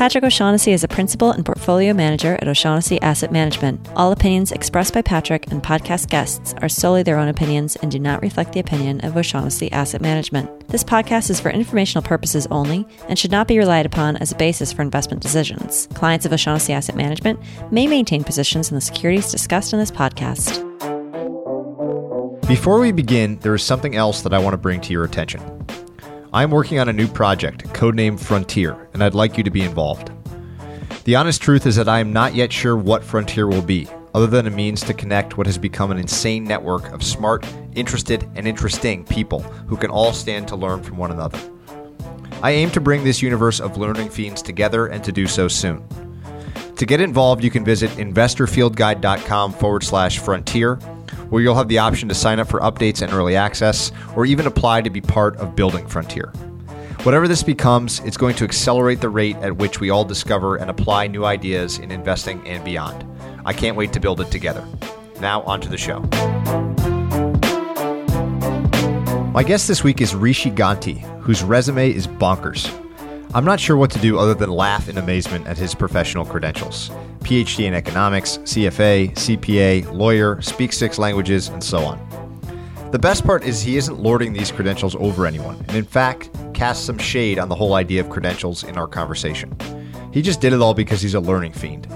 Patrick O'Shaughnessy is a principal and portfolio manager at O'Shaughnessy Asset Management. All opinions expressed by Patrick and podcast guests are solely their own opinions and do not reflect the opinion of O'Shaughnessy Asset Management. This podcast is for informational purposes only and should not be relied upon as a basis for investment decisions. Clients of O'Shaughnessy Asset Management may maintain positions in the securities discussed in this podcast. Before we begin, there is something else that I want to bring to your attention. I'm working on a new project, codenamed Frontier, and I'd like you to be involved. The honest truth is that I am not yet sure what Frontier will be, other than a means to connect what has become an insane network of smart, interested, and interesting people who can all stand to learn from one another. I aim to bring this universe of learning fiends together and to do so soon. To get involved, you can visit investorfieldguide.com forward slash frontier where you'll have the option to sign up for updates and early access, or even apply to be part of Building Frontier. Whatever this becomes, it's going to accelerate the rate at which we all discover and apply new ideas in investing and beyond. I can't wait to build it together. Now, on to the show. My guest this week is Rishi Ganti, whose resume is bonkers. I'm not sure what to do other than laugh in amazement at his professional credentials PhD in economics, CFA, CPA, lawyer, speaks six languages, and so on. The best part is he isn't lording these credentials over anyone, and in fact, casts some shade on the whole idea of credentials in our conversation. He just did it all because he's a learning fiend.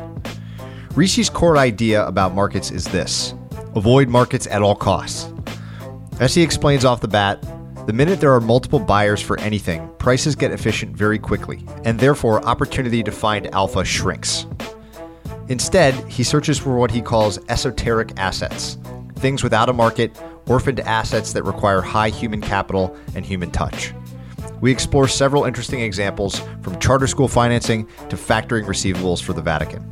Rishi's core idea about markets is this avoid markets at all costs. As he explains off the bat, the minute there are multiple buyers for anything, prices get efficient very quickly, and therefore opportunity to find alpha shrinks. Instead, he searches for what he calls esoteric assets things without a market, orphaned assets that require high human capital and human touch. We explore several interesting examples from charter school financing to factoring receivables for the Vatican.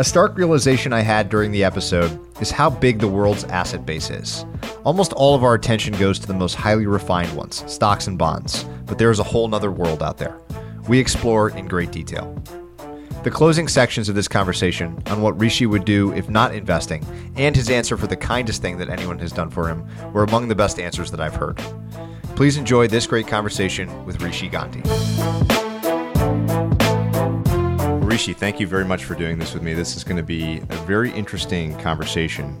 A stark realization I had during the episode is how big the world's asset base is. Almost all of our attention goes to the most highly refined ones, stocks and bonds, but there is a whole nother world out there. We explore in great detail. The closing sections of this conversation on what Rishi would do if not investing, and his answer for the kindest thing that anyone has done for him, were among the best answers that I've heard. Please enjoy this great conversation with Rishi Ganti. Rishi, thank you very much for doing this with me. This is going to be a very interesting conversation,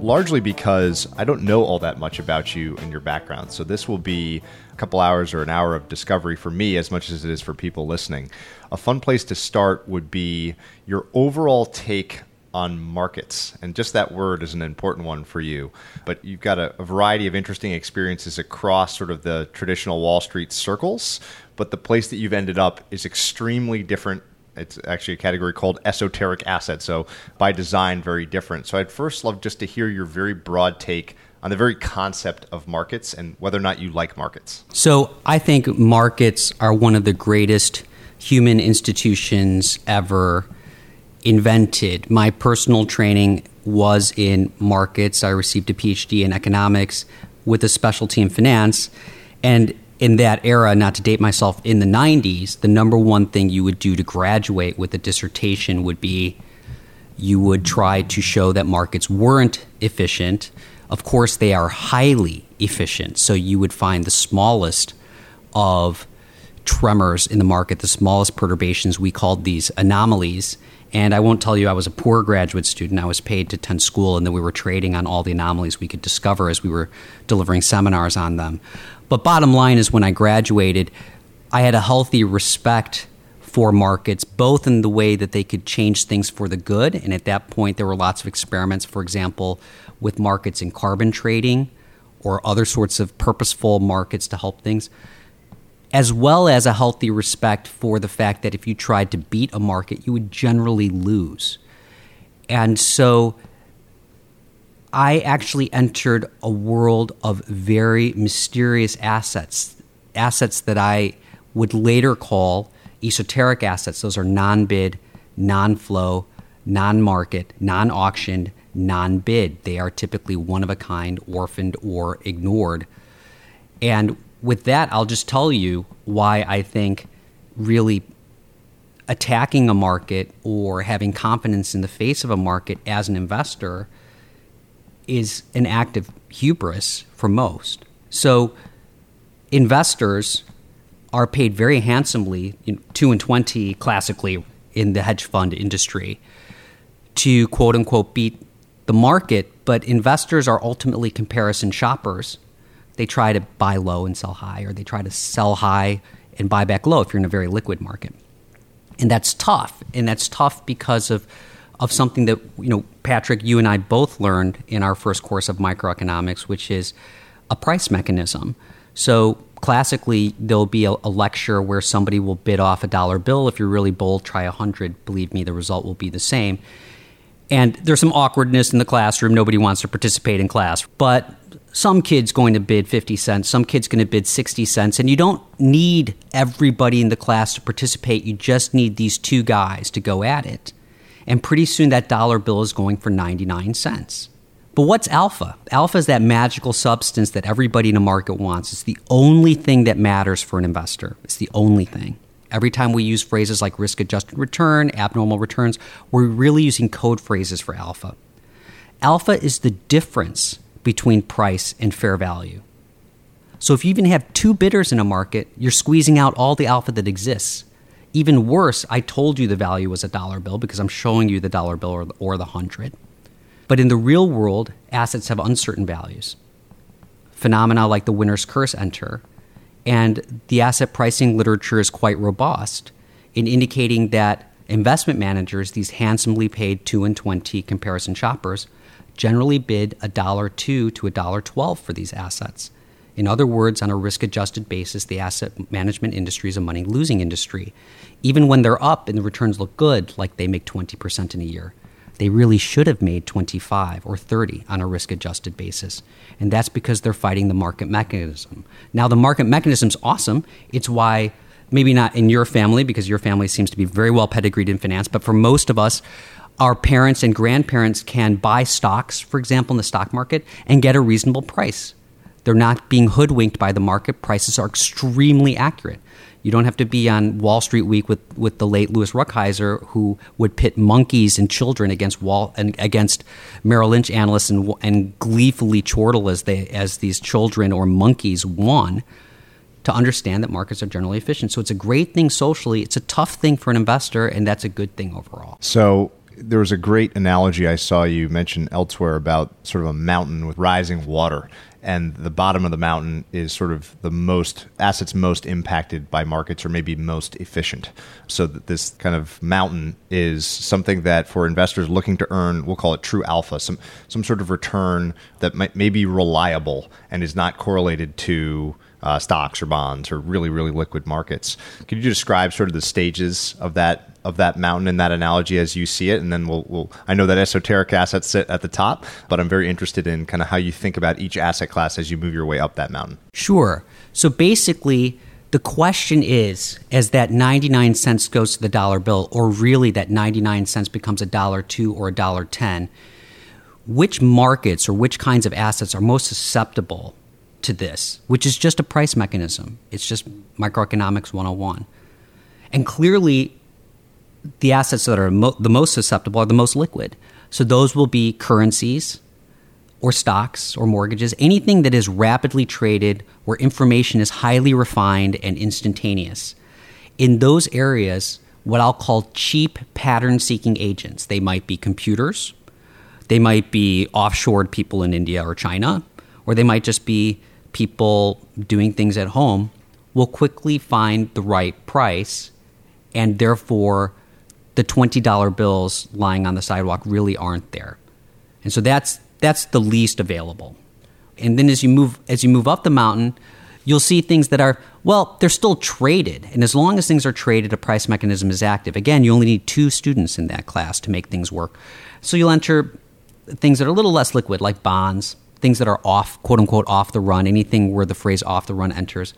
largely because I don't know all that much about you and your background. So, this will be a couple hours or an hour of discovery for me as much as it is for people listening. A fun place to start would be your overall take on markets. And just that word is an important one for you. But you've got a, a, variety of interesting experiences across sort of the traditional Wall Street circles. But the place that you've ended up is extremely different it's actually a category called esoteric assets. So by design, very different. So I'd first love just to hear your very broad take on the very concept of markets and whether or not you like markets. So I think markets are one of the greatest human institutions ever invented. My personal training was in markets. I received a PhD in economics with a specialty in finance. And in that era, not to date myself, in the 90s, the number one thing you would do to graduate with a dissertation would be you would try to show that markets weren't efficient. Of course, they are highly efficient. So you would find the smallest of tremors in the market, the smallest perturbations. We called these anomalies. And I won't tell you I was a poor graduate student. I was paid to attend school, and then we were trading on all the anomalies we could discover as we were delivering seminars on them. But bottom line is, when I graduated, I had a healthy respect for markets, both in the way that they could change things for the good. And at that point, there were lots of experiments, for example, with markets in carbon trading or other sorts of purposeful markets to help things, as well as a healthy respect for the fact that if you tried to beat a market, you would generally lose. And so I actually entered a world of very mysterious assets, assets that I would later call esoteric assets. Those are non bid, non flow, non market, non auctioned, non bid. They are typically one of a kind, orphaned, or ignored. And with that, I'll just tell you why I think really attacking a market or having confidence in the face of a market as an investor is an act of hubris for most. So, investors are paid very handsomely, two and twenty classically in the hedge fund industry, to quote unquote beat the market. But investors are ultimately comparison shoppers. They try to buy low and sell high, or they try to sell high and buy back low if you're in a very liquid market. And that's tough. And that's tough because of of something that you know Patrick you and I both learned in our first course of microeconomics which is a price mechanism. So classically there'll be a, a, lecture where somebody will bid off a dollar bill. If you're really bold try a hundred. Believe me the result will be the same. And there's some awkwardness in the classroom. Nobody wants to participate in class. But some kids going to bid 50 cents some kids going to bid 60 cents and you don't need everybody in the class to participate. You just need these two guys to go at it and pretty soon that dollar bill is going for 99 cents but what's alpha? Alpha is that magical substance that everybody in a market wants. It's the only thing that matters for an investor. It's the only thing. Every time we use phrases like risk adjusted return, abnormal returns, we're really using code phrases for alpha. Alpha is the difference between price and fair value. So if you even have two bidders in a market, you're squeezing out all the alpha that exists. Even worse, I told you the value was a dollar bill because I'm showing you the dollar bill or the, or the hundred. But in the real world, assets have uncertain values. Phenomena like the winner's curse enter, and the asset pricing literature is quite robust in indicating that investment managers, these handsomely paid 2 and 20 comparison shoppers, generally bid a dollar 2 to a dollar 12 for these assets. In other words, on a risk adjusted basis, the asset management industry is a money losing industry. Even when they're up and the returns look good, like they make 20% in a year they really should have made 25 or 30 on a risk adjusted basis. And that's because they're fighting the market mechanism. Now, the market mechanism is awesome. It's why, maybe not in your family, because your family seems to be very well pedigreed in finance, but for most of us, our parents and grandparents can buy stocks, for example, in the stock market and get a reasonable price. They're not being hoodwinked by the market. Prices are extremely accurate. You don't have to be on Wall Street Week with, with the late Louis Rukeyser, who would pit monkeys and children against Wall and against Merrill Lynch analysts and, and gleefully chortle as they as these children or monkeys won to understand that markets are generally efficient. So it's a great thing socially. It's a tough thing for an investor, and that's a good thing overall. So there was a great analogy I saw you mention elsewhere about sort of a mountain with rising water and the bottom of the mountain is sort of the most assets most impacted by markets or maybe most efficient. So that this kind of mountain is something that for investors looking to earn, we'll call it true alpha, some some sort of return that might may be reliable and is not correlated to uh, stocks or bonds or really really liquid markets. Could you describe sort of the stages of that of that mountain in that analogy as you see it, and then we'll, we'll I know that esoteric assets sit at the top, but I'm very interested in kind of how you think about each asset class as you move your way up that mountain. Sure. So basically, the question is as that 99 cents goes to the dollar bill, or really that 99 cents becomes a dollar two or a dollar 10, which markets or which kinds of assets are most susceptible to this, which is just a price mechanism? It's just microeconomics 101. And clearly, the assets that are mo- the most susceptible are the most liquid. So those will be currencies or stocks or mortgages, anything that is rapidly traded where information is highly refined and instantaneous. In those areas, what I'll call cheap pattern seeking agents. They might be computers, they might be offshored people in India or China, or they might just be people doing things at home, will quickly find the right price and therefore the $20 bills lying on the sidewalk really aren't there. And so that's that's the least available. And then as you move as you move up the mountain, you'll see things that are well, they're still traded. And as long as things are traded, a price mechanism is active. Again, you only need two students in that class to make things work. So you'll enter things that are a little less liquid, like bonds, things that are off, quote unquote, off the run, anything where the phrase off the run enters.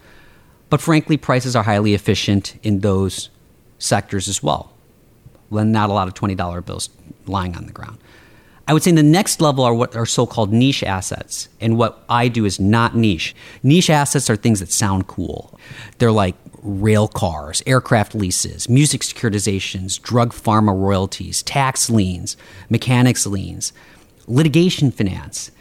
But frankly, prices are highly efficient in those sectors as well. When not a lot of $20 bills lying on the ground. I would say the next level are what are so called niche assets. And what I do is not niche. Niche assets are things that sound cool. They're like rail cars, aircraft leases, music securitizations, drug pharma royalties, tax liens, mechanics liens, litigation finance.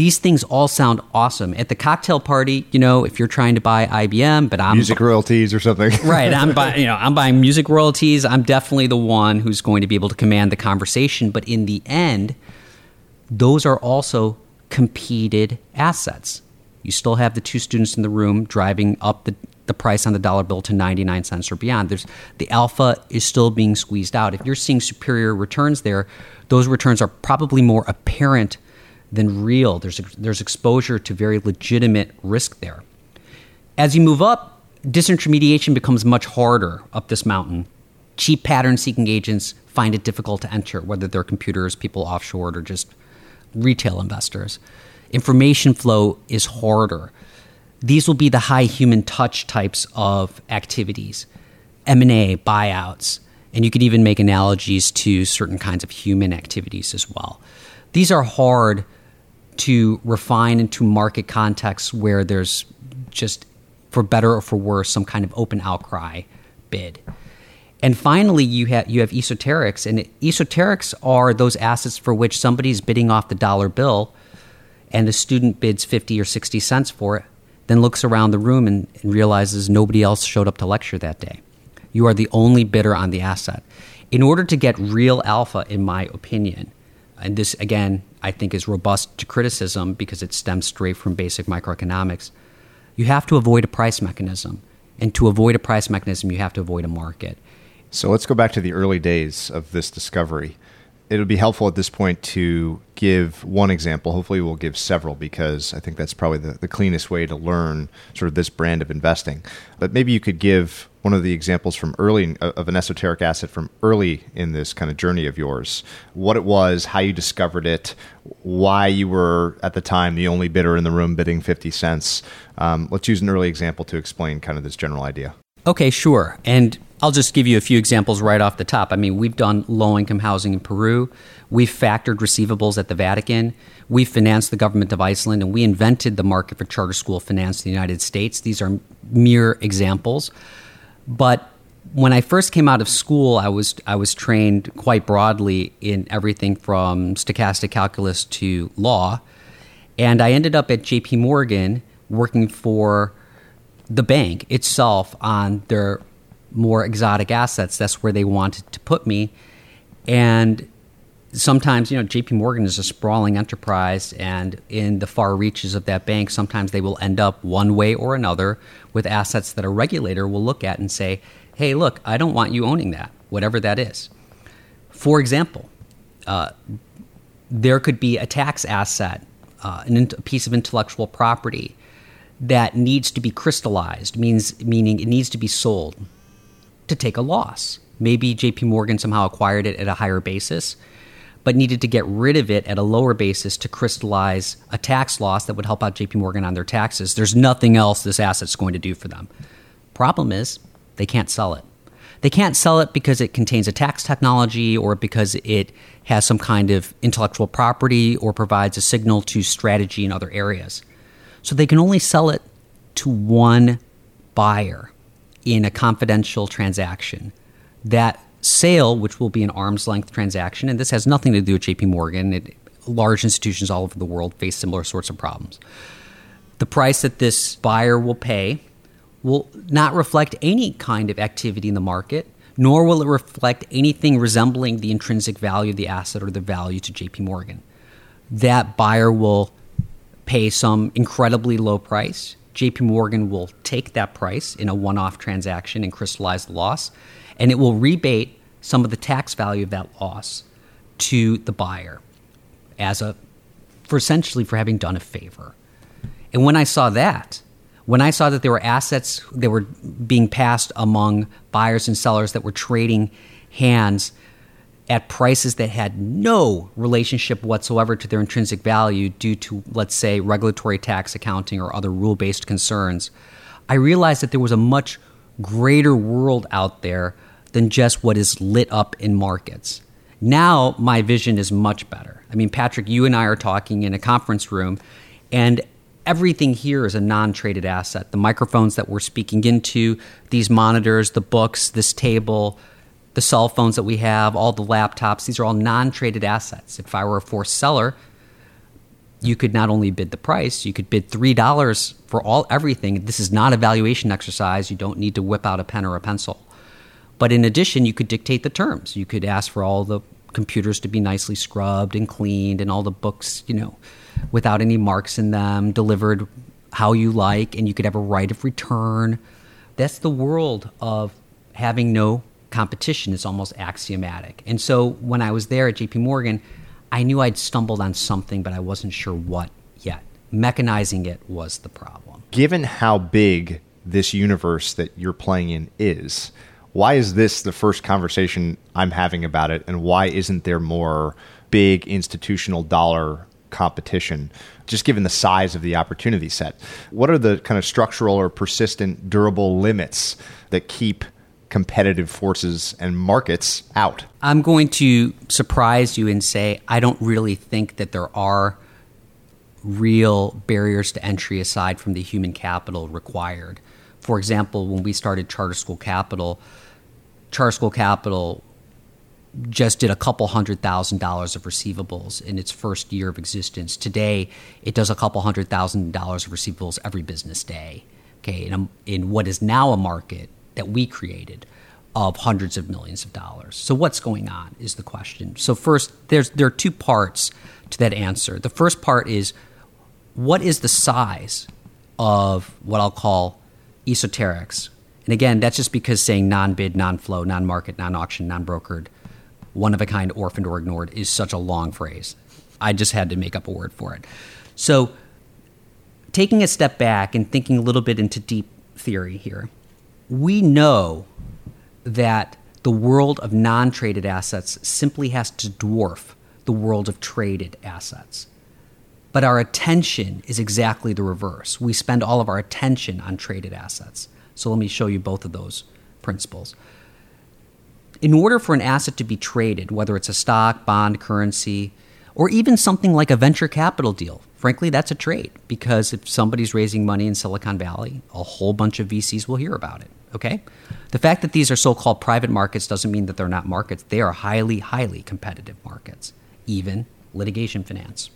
These things all sound awesome. At the cocktail party, you know, if you're trying to buy IBM, but I'm music royalties or something. right, I'm buying, you know, I'm buying music royalties. I'm definitely the one who's going to be able to command the conversation, but in the end, those are also competed assets. You still have the two students in the room driving up the, the price on the dollar bill to 99 cents or beyond. There's the alpha is still being squeezed out. If you're seeing superior returns there, those returns are probably more apparent than real. There's, there's exposure to very legitimate risk there. As you move up, disintermediation becomes much harder up this mountain. Cheap pattern seeking agents find it difficult to enter, whether they're computers, people offshore, or just retail investors. Information flow is harder. These will be the high human touch types of activities, M&A, buyouts, and you could even make analogies to certain kinds of human activities as well. These are hard to refine into market contexts where there's just, for better or for worse, some kind of open outcry bid. And finally, you have you have esoterics, and esoterics are those assets for which somebody's bidding off the dollar bill, and the student bids fifty or sixty cents for it, then looks around the room and, and realizes nobody else showed up to lecture that day. You are the only bidder on the asset. In order to get real alpha, in my opinion, and this again I think is robust to criticism because it stems straight from basic microeconomics. You have to avoid a price mechanism. And to avoid a price mechanism, you have to avoid a market. So let's go back to the early days of this discovery. It would be helpful at this point to give one example. Hopefully, we'll give several because I think that's probably the, the cleanest way to learn sort of this brand of investing. But maybe you could give one of the examples from early of an esoteric asset from early in this kind of journey of yours what it was how you discovered it why you were at the time the only bidder in the room bidding 50 cents um, let's use an early example to explain kind of this general idea okay sure and I'll just give you a few examples right off the top. I mean, we've done low income housing in Peru. We've factored receivables at the Vatican. We financed the government of Iceland, and we invented the market for charter school finance in the United States. These are mere examples. But when I first came out of school, I was I was trained quite broadly in everything from stochastic calculus to law, and I ended up at J.P. Morgan working for the bank itself on their more exotic assets. That's where they wanted to put me, and sometimes you know JP Morgan is a sprawling enterprise and in the far reaches of that bank sometimes they will end up one way or another with assets that a regulator will look at and say hey look I don't want you owning that whatever that is. For example uh, there could be a tax asset uh, an, a piece of intellectual property that needs to be crystallized means meaning it needs to be sold to take a loss. Maybe JP Morgan somehow acquired it at a higher basis but needed to get rid of it at a lower basis to crystallize a tax loss that would help out JP Morgan on their taxes. There's nothing else this asset's going to do for them. Problem is, they can't sell it. They can't sell it because it contains a tax technology or because it has some kind of intellectual property or provides a signal to strategy in other areas. So they can only sell it to one buyer in a confidential transaction. That sale, which will be an arm's length transaction, and this has nothing to do with JP Morgan. It, large institutions all over the world face similar sorts of problems. The price that this buyer will pay will not reflect any kind of activity in the market, nor will it reflect anything resembling the intrinsic value of the asset or the value to JP Morgan. That buyer will pay some incredibly low price JP Morgan will take that price in a one off transaction and crystallize the loss, and it will rebate some of the tax value of that loss to the buyer as a for essentially for having done a favor. And when I saw that, when I saw that there were assets that were being passed among buyers and sellers that were trading hands at prices that had no relationship whatsoever to their intrinsic value due to, let's say, regulatory tax accounting or other rule based concerns, I realized that there was a much greater world out there than just what is lit up in markets. Now my vision is much better. I mean, Patrick, you and I are talking in a conference room, and everything here is a non traded asset. The microphones that we're speaking into, these monitors, the books, this table, the cell phones that we have, all the laptops, these are all non traded assets. If I were a forced seller, you could not only bid the price, you could bid three dollars for all everything. This is not a valuation exercise. You don't need to whip out a pen or a pencil. But in addition, you could dictate the terms. You could ask for all the computers to be nicely scrubbed and cleaned and all the books, you know, without any marks in them, delivered how you like, and you could have a right of return. That's the world of having no competition is almost axiomatic. And so when I was there at JP Morgan, I knew I'd stumbled on something, but I wasn't sure what yet. Mechanizing it was the problem. Given how big this universe that you're playing in is, why is this the first conversation I'm having about it? And why isn't there more big institutional dollar competition, just given the size of the opportunity set? What are the kind of structural or persistent, durable limits that keep competitive forces and markets out. I'm going to surprise you and say I don't really think that there are real barriers to entry aside from the human capital required. For example, when we started Charter School Capital, Charter School Capital just did a couple hundred thousand dollars of receivables in its first year of existence. Today, it does a couple hundred thousand dollars of receivables every business day. Okay, in, a, in what is now a market that we created of hundreds of millions of dollars. So what's going on is the question. So first there's there are two parts to that answer. The first part is what is the size of what I'll call esoterics? And again, that's just because saying non-bid, non-flow, non-market, non-auction, non-brokered, one of a kind, orphaned or ignored is such a long phrase. I just had to make up a word for it. So taking a step back and thinking a little bit into deep theory here we know that the world of non traded assets simply has to dwarf the world of traded assets. But our attention is exactly the reverse. We spend all of our attention on traded assets. So let me show you both of those principles. In order for an asset to be traded, whether it's a stock, bond, currency, or even something like a venture capital deal, frankly, that's a trade because if somebody's raising money in Silicon Valley, a whole bunch of VCs will hear about it. Okay? The fact that these are so called private markets doesn't mean that they're not markets. They are highly, highly competitive markets, even litigation finance.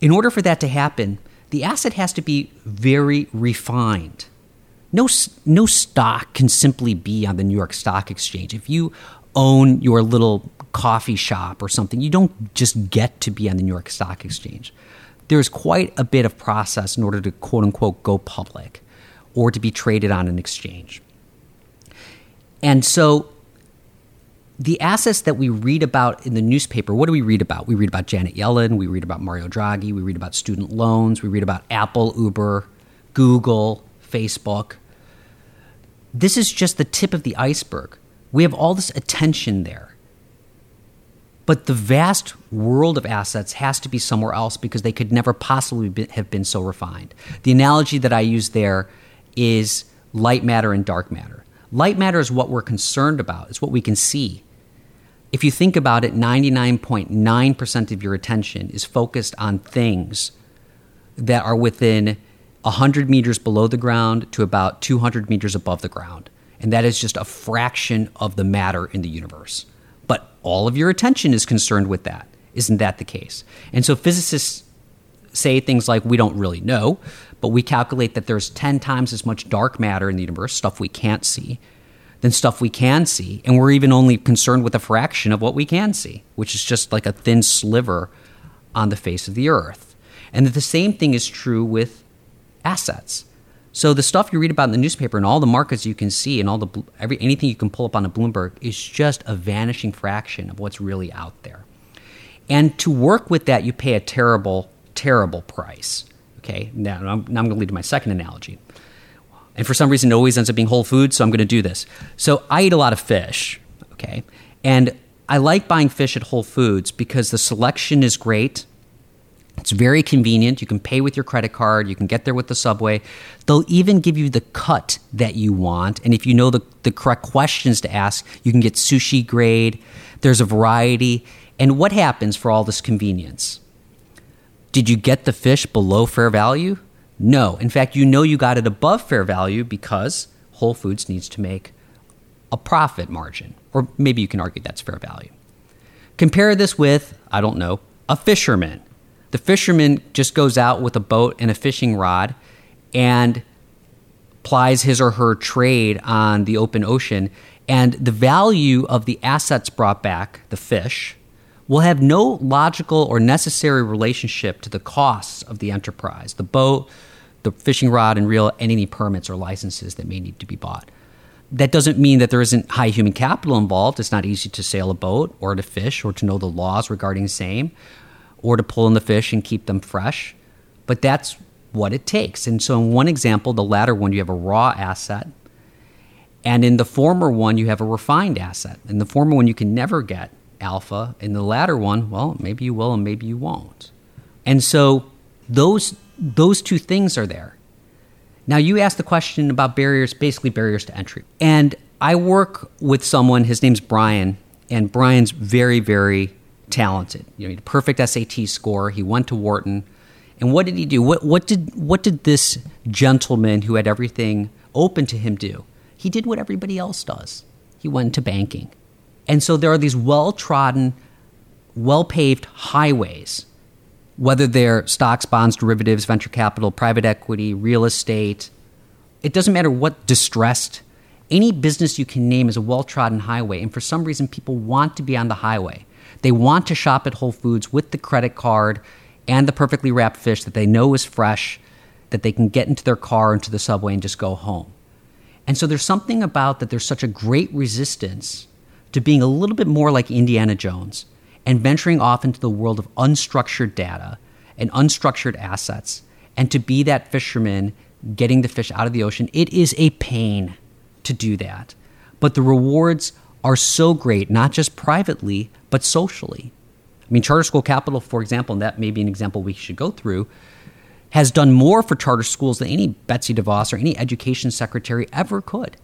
In order for that to happen, the asset has to be very refined. No, no stock can simply be on the New York Stock Exchange. If you own your little coffee shop or something, you don't just get to be on the New York Stock Exchange. There's quite a bit of process in order to quote unquote go public or to be traded on an exchange. And so the assets that we read about in the newspaper, what do we read about? We read about Janet Yellen, we read about Mario Draghi, we read about student loans, we read about Apple, Uber, Google, Facebook. This is just the tip of the iceberg. We have all this attention there. But the vast world of assets has to be somewhere else because they could never possibly be, have been so refined. The analogy that I use there is light matter and dark matter. Light matter is what we're concerned about, it's what we can see. If you think about it, 99.9% of your attention is focused on things that are within 100 meters below the ground to about 200 meters above the ground. And that is just a fraction of the matter in the universe. But all of your attention is concerned with that. Isn't that the case? And so physicists say things like, we don't really know, but we calculate that there's 10 times as much dark matter in the universe, stuff we can't see, than stuff we can see. And we're even only concerned with a fraction of what we can see, which is just like a thin sliver on the face of the earth. And that the same thing is true with assets. So the stuff you read about in the newspaper and all the markets you can see and all the every anything you can pull up on a Bloomberg is just a vanishing fraction of what's really out there. And to work with that, you pay a terrible, terrible price. Okay, now I'm, now I'm going to lead to my second analogy. And for some reason, it always ends up being Whole Foods, so I'm going to do this. So I eat a lot of fish. Okay, and I like buying fish at Whole Foods because the selection is great it's very convenient. You can pay with your credit card. You can get there with the subway. They'll even give you the cut that you want. And if you know the, the correct questions to ask, you can get sushi grade. There's a variety. And what happens for all this convenience? Did you get the fish below fair value? No. In fact, you know you got it above fair value because Whole Foods needs to make a profit margin. Or maybe you can argue that's fair value. Compare this with, I don't know, a fisherman the fisherman just goes out with a boat and a fishing rod and plies his or her trade on the open ocean. And the value of the assets brought back, the fish, will have no logical or necessary relationship to the costs of the enterprise, the boat, the fishing rod, and reel, and any permits or licenses that may need to be bought. That doesn't mean that there isn't high human capital involved. It's not easy to sail a boat or to fish or to know the laws regarding the same or to pull in the fish and keep them fresh. But that's what it takes. And so, in one example, the latter one, you have a raw asset. And in the former one, you have a refined asset. In the former one, you can never get alpha. In the latter one, well, maybe you will and maybe you won't. And so, those, those two things are there. Now, you asked the question about barriers, basically barriers to entry. And I work with someone, his name's Brian, and Brian's very, very talented. You know, he had a perfect SAT score. He went to Wharton. And what did he do? What, what, did, what did this gentleman who had everything open to him do? He did what everybody else does. He went to banking. And so there are these well trodden, well paved highways, whether they're stocks, bonds, derivatives, venture capital, private equity, real estate. It doesn't matter what distressed, any business you can name is a well trodden highway. And for some reason, people want to be on the highway. They want to shop at Whole Foods with the credit card and the perfectly wrapped fish that they know is fresh, that they can get into their car, into the subway, and just go home. And so there's something about that there's such a great resistance to being a little bit more like Indiana Jones and venturing off into the world of unstructured data and unstructured assets and to be that fisherman getting the fish out of the ocean. It is a pain to do that. But the rewards are so great, not just privately, but socially. I mean, Charter School Capital, for example, and that may be an example we should go through, has done more for charter schools than any Betsy DeVos or any education secretary ever could.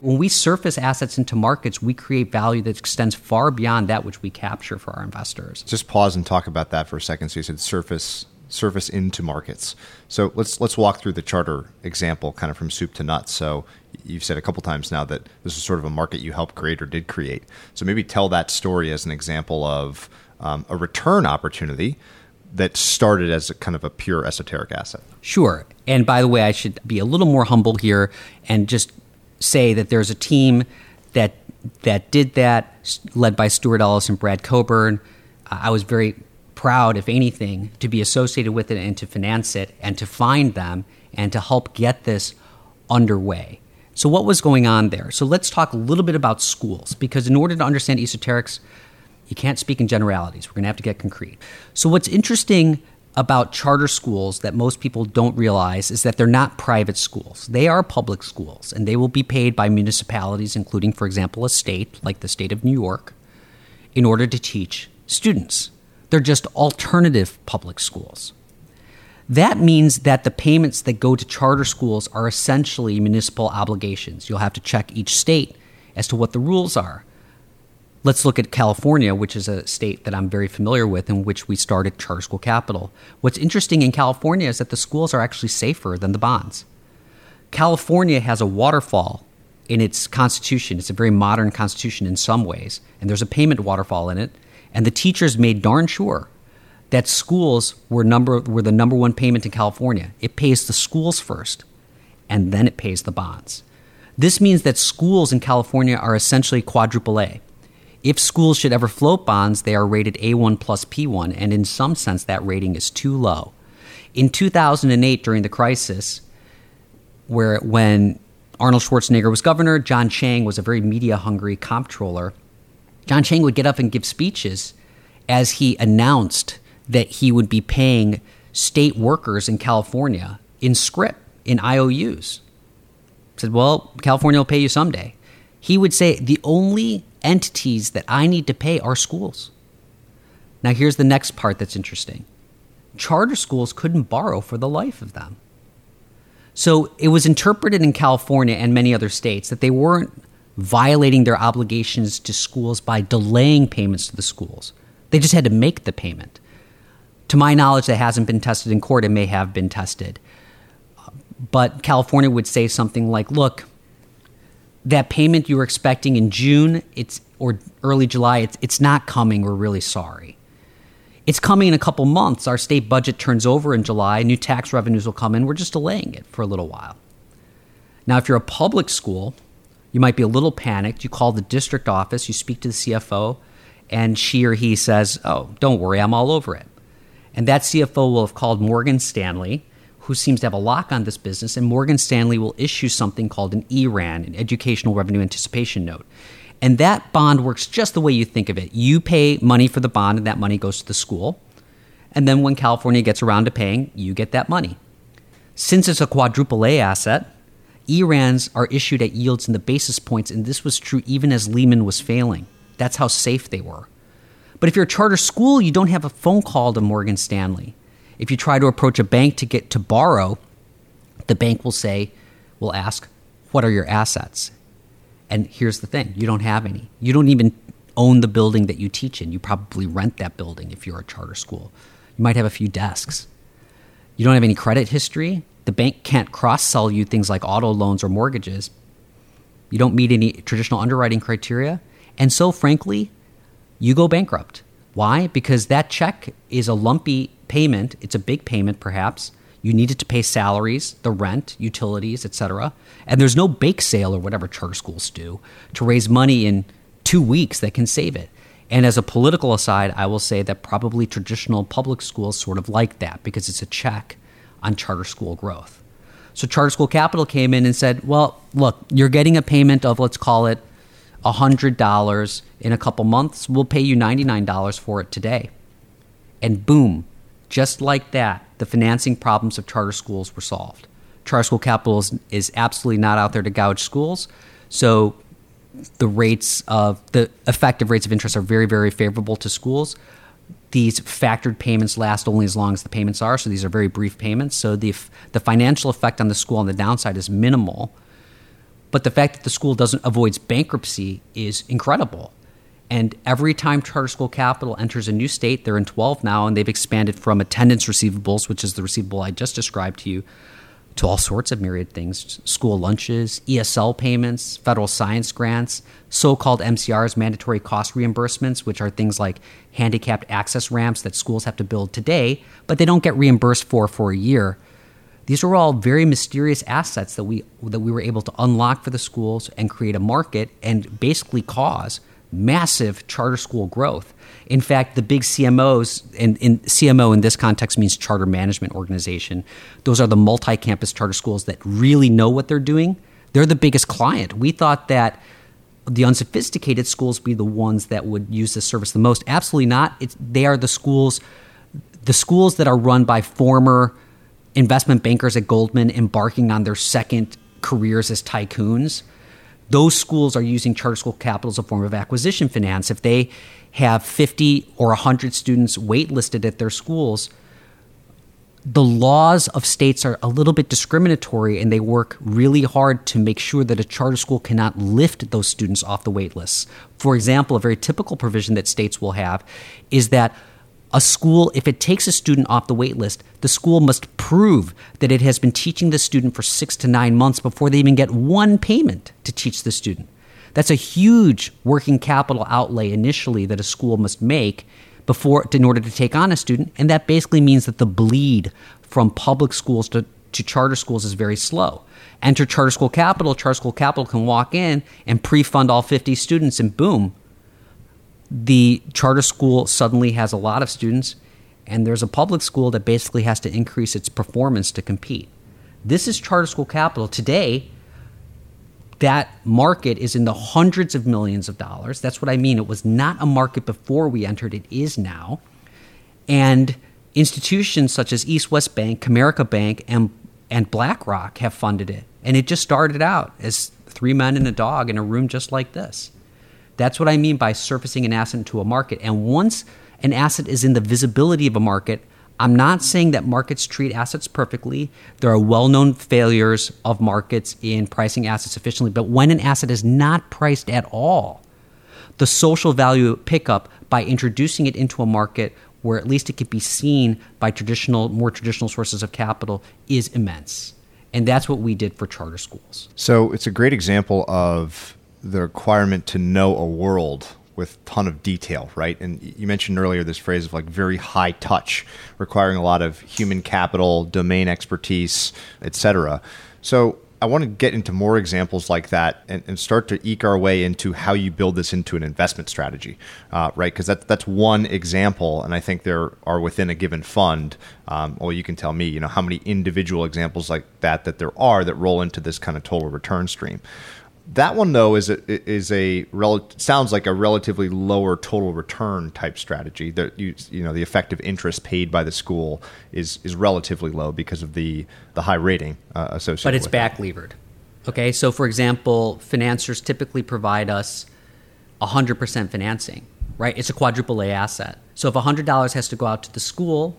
When we surface assets into markets, we create value that extends far beyond that which we capture for our investors. Just pause and talk about that for a second. So you said surface surface into markets. So let's let's walk through the charter example kind of from soup to nuts. So you've said a couple times now that this is sort of a market you helped create or did create. So maybe tell that story as an example of um, a return opportunity that started as a kind of a pure esoteric asset. Sure. And by the way, I should be a little more humble here and just say that there's a team that that did that, led by Stuart Ellis and Brad Coburn. Uh, I was very proud, if anything, to be associated with it and to finance it and to find them and to help get this underway. So, what was going on there? So, let's talk a little bit about schools because, in order to understand esoterics, you can't speak in generalities. We're going to have to get concrete. So, what's interesting about charter schools that most people don't realize is that they're not private schools. They are public schools, and they will be paid by municipalities, including, for example, a state like the state of New York, in order to teach students. They're just alternative public schools. That means that the payments that go to charter schools are essentially municipal obligations. You'll have to check each state as to what the rules are. Let's look at California, which is a state that I'm very familiar with, in which we started Charter School Capital. What's interesting in California is that the schools are actually safer than the bonds. California has a waterfall in its constitution. It's a very modern constitution in some ways, and there's a payment waterfall in it. And the teachers made darn sure that schools were number were the number one payment in California. It pays the schools first, and then it pays the bonds. This means that schools in California are essentially quadruple A. If schools should ever float bonds, they are rated A1 plus P1, and in some sense, that rating is too low. In 2008, during the crisis, where when Arnold Schwarzenegger was governor, John Chiang was a very media hungry comptroller. John Chiang would get up and give speeches as he announced that he would be paying state workers in California in script, in IOUs. Said, well, California will pay you someday. He would say, the only entities that I need to pay are schools. Now, here's the next part that's interesting charter schools couldn't borrow for the life of them. So it was interpreted in California and many other states that they weren't violating their obligations to schools by delaying payments to the schools. They just had to make the payment. To my knowledge, that hasn't been tested in court. It may have been tested. But California would say something like, look, that payment you were expecting in June, it's or early July, it's, it's not coming. We're really sorry. It's coming in a couple months. Our state budget turns over in July. New tax revenues will come in. We're just delaying it for a little while. Now, if you're a public school, you might be a little panicked. You call the district office, you speak to the CFO, and she or he says, Oh, don't worry, I'm all over it. And that CFO will have called Morgan Stanley, who seems to have a lock on this business, and Morgan Stanley will issue something called an ERAN, an Educational Revenue Anticipation Note. And that bond works just the way you think of it. You pay money for the bond, and that money goes to the school. And then when California gets around to paying, you get that money. Since it's a quadruple A asset, ERANs are issued at yields in the basis points, and this was true even as Lehman was failing. That's how safe they were. But if you're a charter school, you don't have a phone call to Morgan Stanley. If you try to approach a bank to get to borrow, the bank will say, will ask, what are your assets? And here's the thing you don't have any. You don't even own the building that you teach in. You probably rent that building if you're a charter school. You might have a few desks. You don't have any credit history. The bank can't cross sell you things like auto loans or mortgages. You don't meet any traditional underwriting criteria. And so, frankly, you go bankrupt. Why? Because that check is a lumpy payment. It's a big payment, perhaps. You needed to pay salaries, the rent, utilities, etc. And there's no bake sale or whatever charter schools do to raise money in two weeks that can save it. And as a political aside, I will say that probably traditional public schools sort of like that because it's a check on charter school growth. So Charter School Capital came in and said, well, look, you're getting a payment of, let's call it $100 in a couple months. We'll pay you $99 for it today. And boom, just like that, the financing problems of charter schools were solved. Charter School Capital is, is absolutely not out there to gouge schools. So the rates of the effective rates of interest are very, very favorable to schools. These factored payments last only as long as the payments are, so these are very brief payments. So the the financial effect on the school on the downside is minimal, but the fact that the school doesn't avoids bankruptcy is incredible. And every time Charter School Capital enters a new state, they're in 12 now, and they've expanded from attendance receivables, which is the receivable I just described to you, to all sorts of myriad things school lunches, ESL payments, federal science grants, so called MCRs, mandatory cost reimbursements, which are things like handicapped access ramps that schools have to build today, but they don't get reimbursed for for a year. These are all very mysterious assets that we that we were able to unlock for the schools and create a market and basically cause massive charter school growth. In fact, the big CMOs, and, and, CMO in this context means charter management organization, those are the multi campus charter schools that really know what they're doing. They're the biggest client. We thought that the unsophisticated schools be the ones that would use this service the most. Absolutely not. It's, they are the schools, the schools that are run by former investment bankers at Goldman embarking on their second careers as tycoons those schools are using charter school capital as a form of acquisition finance. If they have 50 or 100 students waitlisted at their schools, the laws of states are a little bit discriminatory and they work really hard to make sure that a charter school cannot lift those students off the wait lists. For example, a very typical provision that states will have is that a school, if it takes a student off the wait list, the school must prove that it has been teaching the student for six to nine months before they even get one payment to teach the student. That's a huge working capital outlay initially that a school must make before in order to take on a student, and that basically means that the bleed from public schools to, to charter schools is very slow. Enter charter school capital, charter school capital can walk in and pre-fund all 50 students and boom, the charter school suddenly has a lot of students and there's a public school that basically has to increase its performance to compete. This is charter school capital. Today, that market is in the hundreds of millions of dollars. That's what I mean. It was not a market before we entered, it is now. And institutions such as East West Bank, Comerica Bank, and, and BlackRock have funded it. And it just started out as three men and a dog in a room just like this. That's what I mean by surfacing an asset into a market. And once an asset is in the visibility of a market, I'm not saying that markets treat assets perfectly. There are well known failures of markets in pricing assets efficiently, but when an asset is not priced at all, the social value pickup by introducing it into a market where at least it could be seen by traditional, more traditional sources of capital is immense. And that's what we did for charter schools. So it's a great example of the requirement to know a world with ton of detail, right? And you mentioned earlier this phrase of like very high touch, requiring a lot of human capital, domain expertise, etc. So I want to get into more examples like that and, and, start to eke our way into how you build this into an investment strategy, uh, right? Because that, that's one example, and I think there are within a given fund. Um, well, you can tell me, you know, how many individual examples like that that there are that roll into this kind of total return stream. That one though is a, is a rel- sounds like a relatively lower total return type strategy. That you you know the effective interest paid by the school is is relatively low because of the the high rating uh, associated. But it's back levered. Okay, so for example, financiers typically provide us 100% financing, right? It's a quadruple A asset. So if $100 has to go out to the school,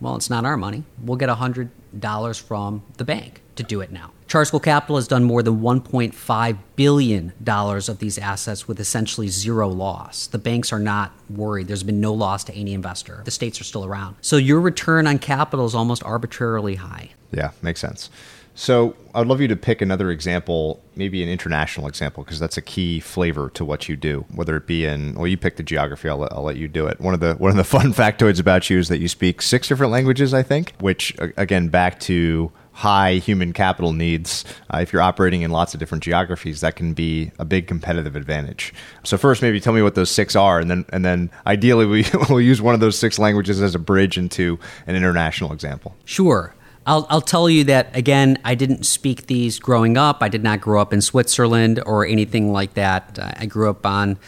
well, it's not our money. We'll get $100 from the bank to do it now. School Capital has done more than $1.5 billion of these assets with essentially zero loss. The banks are not worried. There's been no loss to any investor. The states are still around. So your return on capital is almost arbitrarily high. Yeah, makes sense. So I'd love you to pick another example, maybe an international example, because that's a key flavor to what you do. Whether it be in, well, you pick the geography. I'll I'll let you do it. One of the one of the fun factoids about you is that you speak six different languages. I think, which again, back to high human capital needs, uh, if you're operating in lots of different geographies, that can be a big competitive advantage. So first, maybe tell me what those six are, and then and then ideally we will use one of those six languages as a bridge into an international example. Sure. I'll, I'll tell you that again, I didn't speak these growing up. I did not grow up in Switzerland or anything like that. I grew up on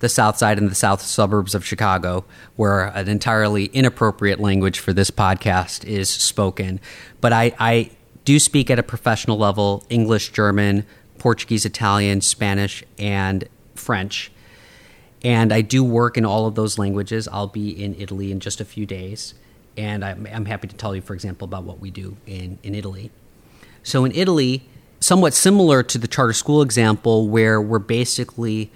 the south side and the south suburbs of Chicago, where an entirely inappropriate language for this podcast is spoken. But I, I do speak at a professional level English, German, Portuguese, Italian, Spanish, and French. And I do work in all of those languages. I'll be in Italy in just a few days. And I'm, I'm happy to tell you, for example, about what we do in, in Italy. So, in Italy, somewhat similar to the charter school example, where we're basically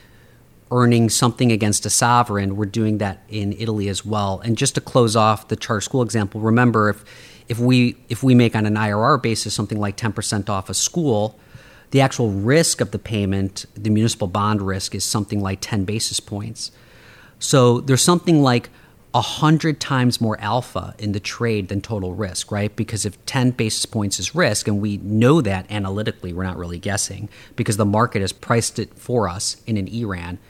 earning something against a sovereign, we're doing that in Italy as well. And just to close off the charter school example, remember if if we if we make on an IRR basis something like 10% off a school, the actual risk of the payment, the municipal bond risk is something like 10 basis points. So there's something like a hundred times more alpha in the trade than total risk, right? Because if 10 basis points is risk, and we know that analytically, we're not really guessing because the market has priced it for us in an ERAN,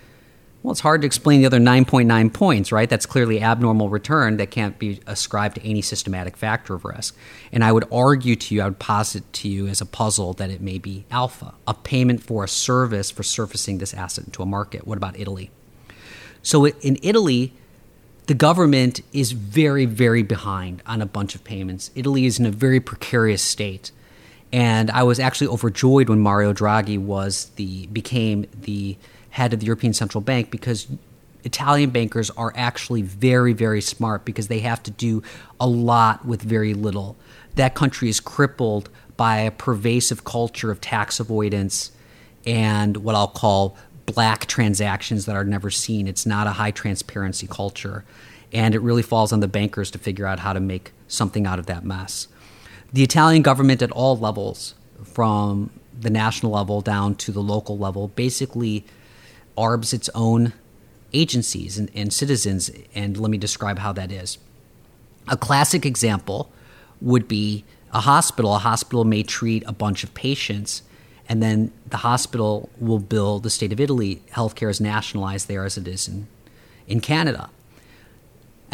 well, it's hard to explain the other 9.9 points, right? That's clearly abnormal return that can't be ascribed to any systematic factor of risk. And I would argue to you, I would posit to you as a puzzle that it may be alpha, a payment for a service for surfacing this asset into a market. What about Italy? So in Italy, the government is very, very behind on a bunch of payments. Italy is in a very precarious state. And I was actually overjoyed when Mario Draghi was the became the head of the European Central Bank because Italian bankers are actually very, very smart because they have to do a lot with very little. That country is crippled by a pervasive culture of tax avoidance and what I'll call black transactions that are never seen. It's not a high transparency culture. And it really falls on the bankers to figure out how to make something out of that mess. The Italian government at all levels, from the national level down to the local level, basically arbs its own agencies and, and citizens. And let me describe how that is. A classic example would be a hospital. A hospital may treat a bunch of patients, and then the hospital will bill the state of Italy. Healthcare is nationalized there as it is in, in Canada.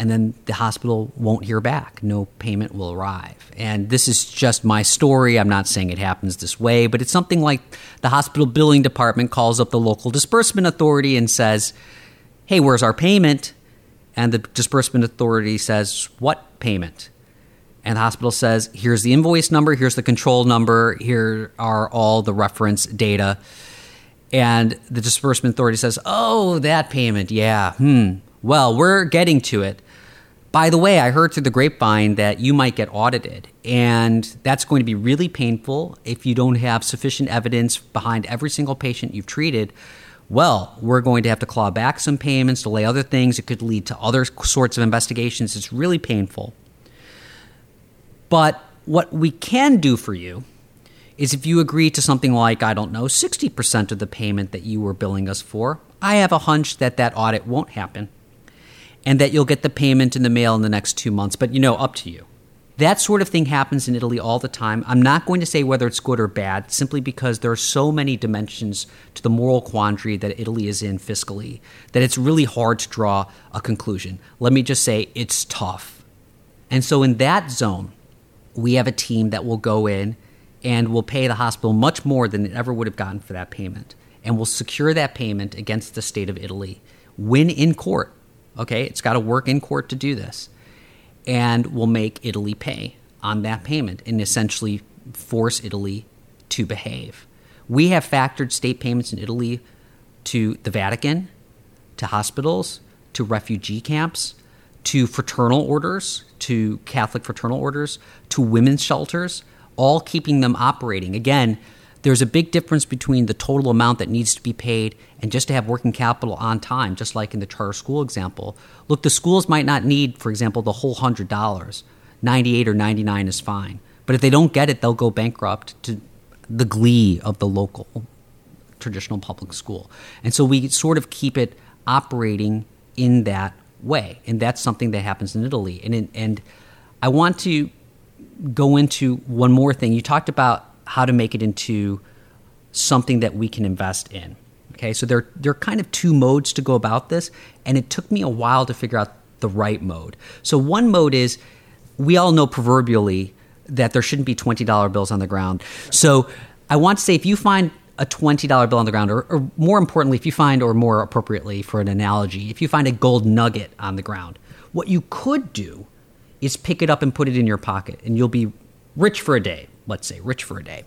And then the hospital won't hear back. No payment will arrive. And this is just my story. I'm not saying it happens this way, but it's something like the hospital billing department calls up the local disbursement authority and says, Hey, where's our payment? And the disbursement authority says, What payment? And the hospital says, Here's the invoice number, here's the control number, here are all the reference data. And the disbursement authority says, Oh, that payment, yeah, hmm. Well, we're getting to it. By the way, I heard through the grapevine that you might get audited, and that's going to be really painful if you don't have sufficient evidence behind every single patient you've treated well, we're going to have to claw back some payments, delay other things. It could lead to other sorts of investigations. It's really painful. But what we can do for you is if you agree to something like, I don't know, 60% of the payment that you were billing us for, I have a hunch that that audit won't happen and that you'll get the payment in the mail in the next two months. But you know, up to you. That sort of thing happens in Italy all the time. I'm not going to say whether it's good or bad, simply because there are so many dimensions to the moral quandary that Italy is in fiscally that it's really hard to draw a conclusion. Let me just say it's tough. And so, in that zone, we have a team that will go in and will pay the hospital much more than it ever would have gotten for that payment. And will secure that payment against the state of Italy, win in court. Okay, it's got to work in court to do this and will make Italy pay on that payment and essentially force Italy to behave. We have factored state payments in Italy to the Vatican, to hospitals, to refugee camps, to fraternal orders, to Catholic fraternal orders, to women's shelters, all keeping them operating. Again, there's a big difference between the total amount that needs to be paid and just to have working capital on time, just like in the charter school example. Look, the schools might not need, for example, the whole hundred dollars. 98 or 99 is fine. But if they don't get it, they'll go bankrupt to the glee of the local traditional public school. And so we sort of keep it operating in that way. And that's something that happens in Italy. And, in, and I want to go into one more thing. You talked about how to make it into something that we can invest in. Okay, so there, there are kind of two modes to go about this, and it took me a while to figure out the right mode. So, one mode is we all know proverbially that there shouldn't be $20 bills on the ground. So, I want to say if you find a $20 bill on the ground, or, or, more importantly, if you find, or more appropriately for an analogy, if you find a gold nugget on the ground, what you could do is pick it up and put it in your pocket, and you'll be rich for a day let's say, rich for a day.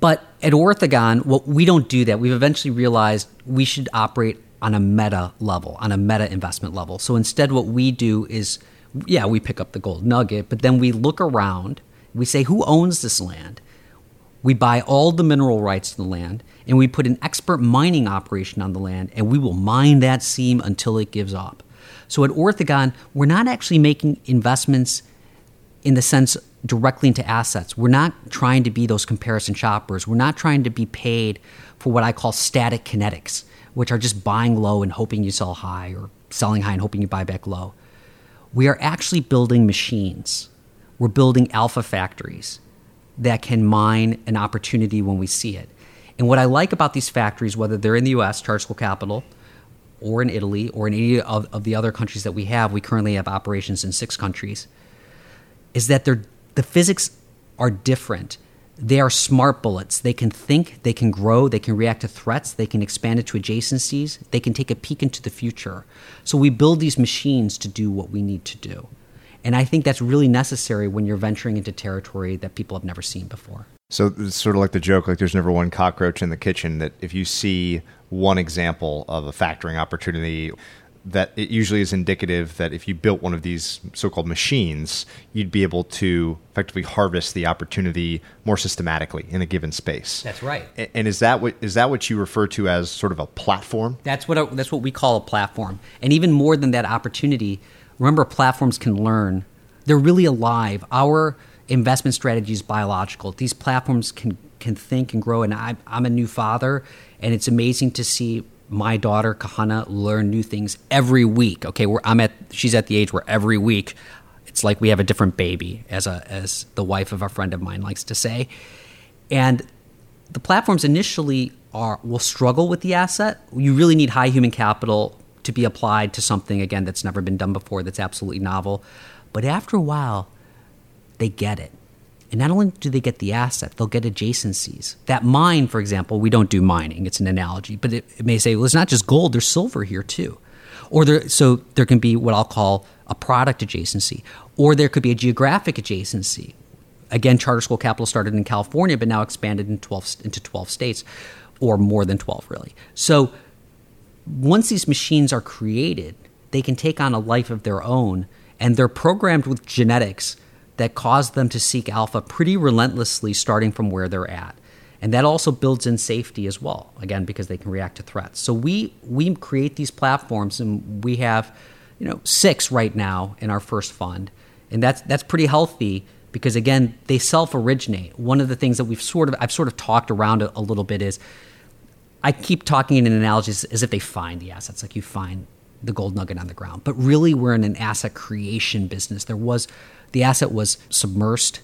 But at Orthogon, what we don't do that. We've eventually realized we should operate on a meta level, on a meta investment level. So instead, what we do is, yeah, we pick up the gold nugget, but then we look around, we say, who owns this land? We buy all the mineral rights to the land, and we put an expert mining operation on the land, and we will mine that seam until it gives up. So at Orthogon, we're not actually making investments in the sense directly into assets. We're not trying to be those comparison shoppers. We're not trying to be paid for what I call static kinetics, which are just buying low and hoping you sell high or selling high and hoping you buy back low. We are actually building machines. We're building alpha factories that can mine an opportunity when we see it. And what I like about these factories, whether they're in the US, Charter School Capital, or in Italy, or in any of, of the other countries that we have, we currently have operations in six countries, is that they're the physics are different. They are smart bullets. They can think, they can grow, they can react to threats, they can expand into adjacencies, they can take a peek into the future. So we build these machines to do what we need to do. And I think that's really necessary when you're venturing into territory that people have never seen before. So it's sort of like the joke, like there's never one cockroach in the kitchen. That if you see one example of a factoring opportunity, that it usually is indicative that if you built one of these so-called machines, you'd be able to effectively harvest the opportunity more systematically in a given space. That's right. And is that what is that what you refer to as sort of a platform? That's what a, that's what we call a platform. And even more than that opportunity, remember platforms can learn. They're really alive. Our investment strategy is biological. These platforms can can think and grow. And I, I'm a new father, and it's amazing to see my daughter Kahana learn new things every week. Okay, where I'm at, she's at the age where every week it's like we have a different baby, as a as the wife of a friend of mine likes to say. And the platforms initially are will struggle with the asset. You really need high human capital to be applied to something again that's never been done before that's absolutely novel but after a while they get it and not only do they get the asset they'll get adjacencies. That mine for example we don't do mining it's an analogy but it, it may say well it's not just gold there's silver here too. Or there so there can be what i'll call a product adjacency or there could be a geographic adjacency. Again charter school capital started in california but now expanded in 12, into 12 states or more than 12 really. So once these machines are created, they can take on a life of their own, and they're programmed with genetics that cause them to seek alpha pretty relentlessly starting from where they're at. And that also builds in safety as well, again, because they can react to threats. So we we create these platforms and we have, you know, six right now in our first fund. And that's that's pretty healthy because again, they self-originate. One of the things that we've sort of I've sort of talked around a, a little bit is I keep talking in analogies as if they find the assets, like you find the gold nugget on the ground. But really, we're in an asset creation business. There was the asset was submersed,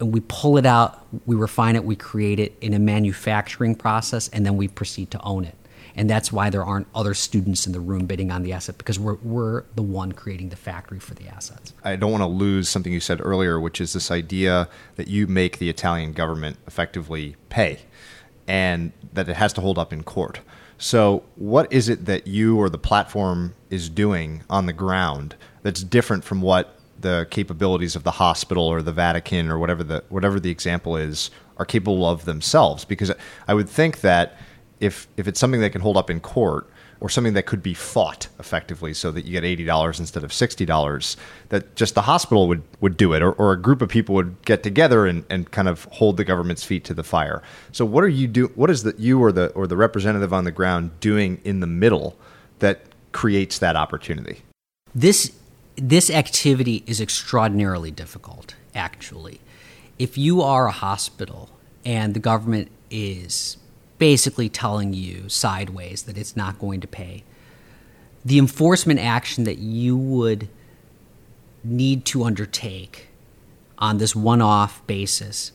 and we pull it out, we refine it, we create it in a manufacturing process, and then we proceed to own it. And that's why there aren't other students in the room bidding on the asset because we're, we're the one creating the factory for the assets. I don't want to lose something you said earlier, which is this idea that you make the Italian government effectively pay and that it has to hold up in court. So, what is it that you or the platform is doing on the ground that's different from what the capabilities of the hospital or the Vatican or whatever the whatever the example is are capable of themselves? Because I would think that if if it's something that can hold up in court, or something that could be fought effectively so that you get $80 instead of $60 that just the hospital would, would do it or, or a group of people would get together and, and kind of hold the government's feet to the fire so what are you do what is the you or the or the representative on the ground doing in the middle that creates that opportunity this this activity is extraordinarily difficult actually if you are a hospital and the government is basically telling you sideways that it's not going to pay. The enforcement action that you would need to undertake on this one off basis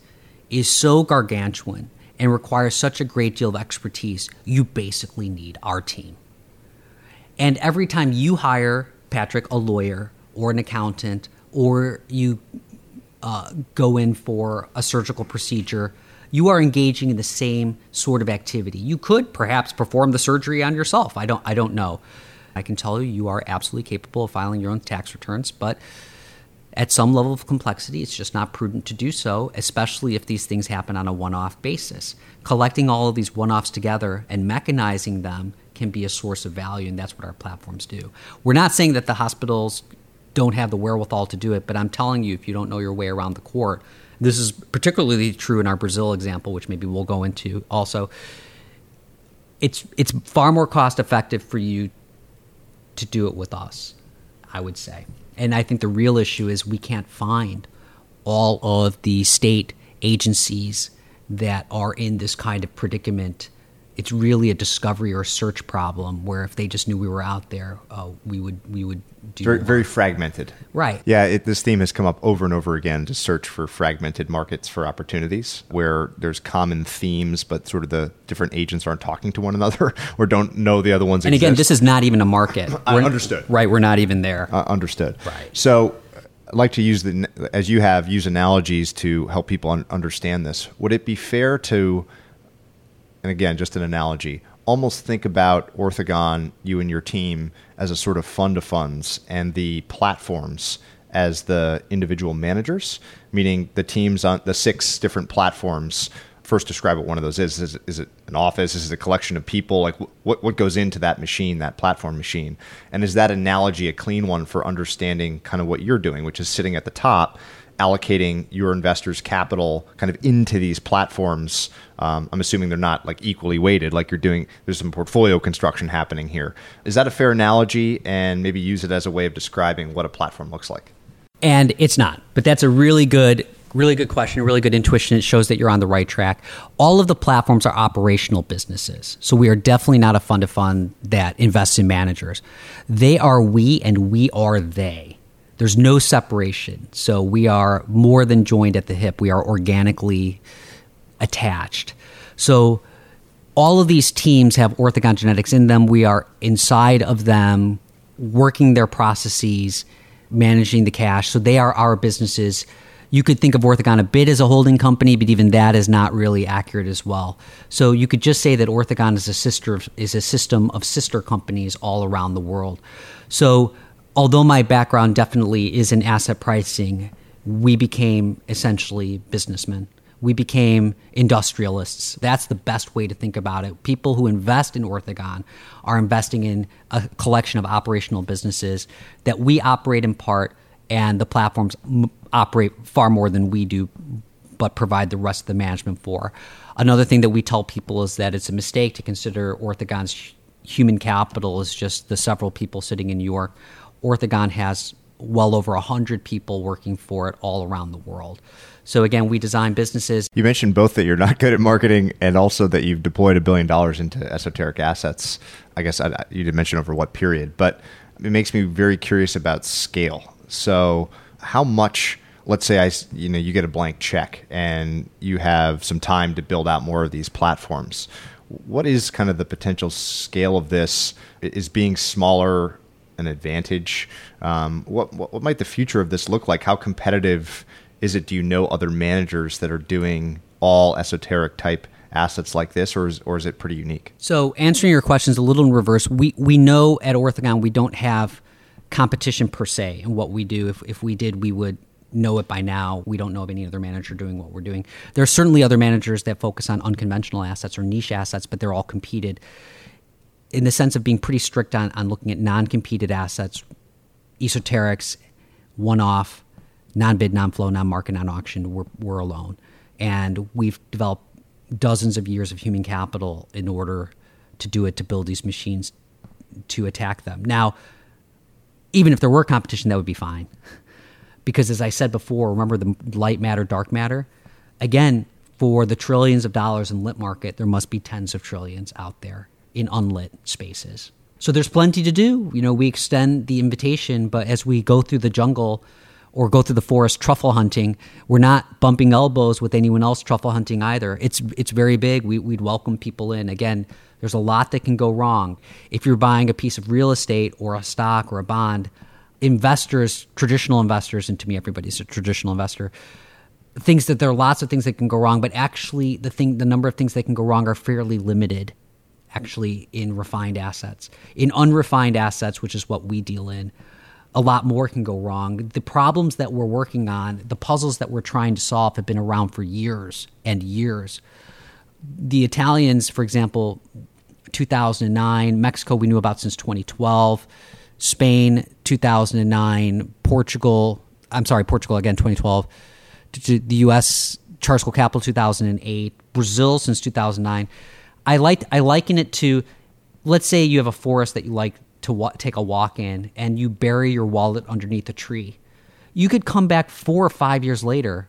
is so gargantuan and requires such a great deal of expertise, you basically need our team. And every time you hire, Patrick, a lawyer or an accountant, or you uh, go in for a surgical procedure you are engaging in the same sort of activity. You could perhaps perform the surgery on yourself. I don't I don't know. I can tell you you are absolutely capable of filing your own tax returns, but at some level of complexity, it's just not prudent to do so, especially if these things happen on a one off basis. Collecting all of these one offs together and mechanizing them can be a source of value, and that's what our platforms do. We're not saying that the hospitals don't have the wherewithal to do it, but I'm telling you, if you don't know your way around the court, this is particularly true in our Brazil example, which maybe we'll go into also. It's it's far more cost effective for you to do it with us, I would say. And I think the real issue is we can't find all of the state agencies that are in this kind of predicament it's really a discovery or a search problem where if they just knew we were out there, uh, we would we would do very, very fragmented. Right. Yeah, it, this theme has come up over and over again to search for fragmented markets for opportunities where there's common themes, but sort of the different agents aren't talking to one another or don't know the other ones. And exist. again, this is not even a market. I understood. Right, we're not even there. Uh, understood. Right. So. I'd like to use the as you have use analogies to help people un- understand this. Would it be fair to and again, just an analogy, almost think about Orthogon, you and your team, as a sort of fund of funds and the platforms as the individual managers, meaning the teams on the six different platforms. First, describe what one of those is. Is it, is it an office? Is it a collection of people? Like what, what goes into that machine, that platform machine? And is that analogy a clean one for understanding kind of what you're doing, which is sitting at the top allocating your investors' capital kind of into these platforms. Um, I'm assuming they're not like equally weighted, like you're doing. There's some portfolio construction happening here. Is that a fair analogy? And maybe use it as a way of describing what a platform looks like. And it's not, but that's a really good, really good question, really good intuition. It shows that you're on the right track. All of the platforms are operational businesses, so we are definitely not a fund to fund that invests in managers. They are we, and we are they. There's no separation. So we are more than joined at the hip. We are organically attached. So all of these teams have orthogon genetics in them. We are inside of them, working their processes, managing the cash. So they are our businesses. You could think of Orthogon a bit as a holding company, but even that is not really accurate as well. So you could just say that Orthogon is a sister is a system of sister companies all around the world. So although my background definitely is in asset pricing, we became essentially businessmen. We became industrialists. That's the best way to think about it. People who invest in Orthogon are investing in a collection of operational businesses that we operate in part, and the platforms operate far more than we do, but provide the rest of the management for. Another thing that we tell people is that it's a mistake to consider Orthogon's human capital as just the several people sitting in New York. Orthogon has well over 100 people working for it all around the world. So again, we design businesses. You mentioned both that you're not good at marketing and also that you've deployed a billion dollars into esoteric assets. I guess I, you didn't mention over what period, but it makes me very curious about scale. So how much let's say I, you know, you get a blank check and you have some time to build out more of these platforms. What is kind of the potential scale of this? Is being smaller an advantage? Um, what, what, what might the future of this look like? How competitive is it? Do you know other managers that are doing all esoteric type assets like this, or is, or is it pretty unique? So, answering your questions a little in reverse, we we know at Orthogon we don't have competition per se in what we do. If if we did, we would know it by now. We don't know of any other manager doing what we're doing. There are certainly other managers that focus on unconventional assets or niche assets, but they're all competed in the sense of being pretty strict on, on looking at non competed assets, esoterics, one off, non bid, non flow, non market, non auction. We're, we're alone. And we've developed dozens of years of human capital in order to do it, to build these machines to attack them. Now, even if there were competition, that would be fine. Because as I said before, remember the light matter, dark matter? Again, for the trillions of dollars in lit market, there must be tens of trillions out there in unlit spaces. So there's plenty to do. You know, we extend the invitation, but as we go through the jungle or go through the forest truffle hunting, we're not bumping elbows with anyone else truffle hunting either. It's it's very big. We, would welcome people in. Again, there's a lot that can go wrong. If you're buying a piece of real estate or a stock or a bond, investors, traditional investors, and to me everybody's a traditional investor, thinks that there are lots of things that can go wrong, but actually the thing the number of things that can go wrong are fairly limited actually in refined assets. In unrefined assets, which is what we deal in, a lot more can go wrong. The problems that we're working on, the puzzles that we're trying to solve, have been around for years and years. The Italians, for example, 2009, Mexico, we knew about since 2012, Spain, 2009, Portugal, I'm sorry, Portugal again, 2012, the US, Charter School Capital, 2008, Brazil since 2009 I like I liken it to, let's say you have a forest that you like to wa- take a walk in, and you bury your wallet underneath a tree. You could come back four or five years later.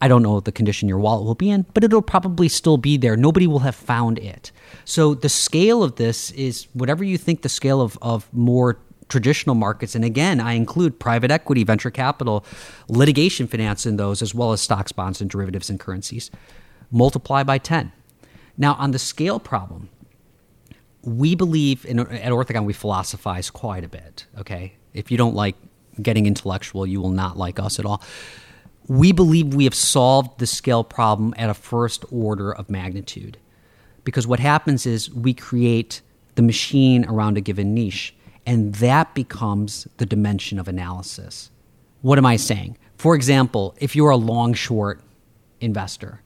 I don't know the condition your wallet will be in, but it'll probably still be there. Nobody will have found it. So the scale of this is whatever you think the scale of, of more traditional markets. And again, I include private equity, venture capital, litigation finance in those, as well as stocks, bonds, and derivatives and currencies. Multiply by 10. Now, on the scale problem, we believe in, at Orthogon we philosophize quite a bit. Okay, if you don't like getting intellectual, you will not like us at all. We believe we have solved the scale problem at a first order of magnitude, because what happens is we create the machine around a given niche, and that becomes the dimension of analysis. What am I saying? For example, if you're a long short investor,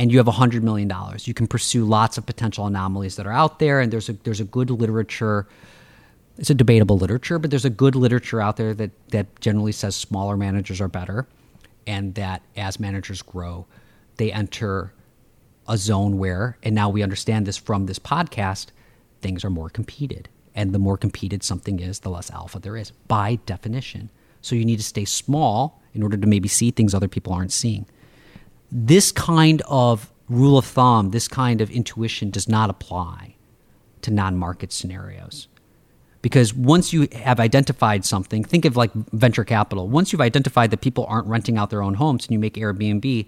and you have $100 million. You can pursue lots of potential anomalies that are out there, and there's a, there's a good literature. It's a debatable literature, but there's a good literature out there that, that generally says smaller managers are better, and that as managers grow, they enter a zone where, and now we understand this from this podcast, things are more competed. And the more competed something is, the less alpha there is by definition. So you need to stay small in order to maybe see things other people aren't seeing this kind of rule of thumb, this kind of intuition does not apply to non market scenarios. Because once you have identified something, think of like venture capital. Once you've identified that people aren't renting out their own homes and you make Airbnb,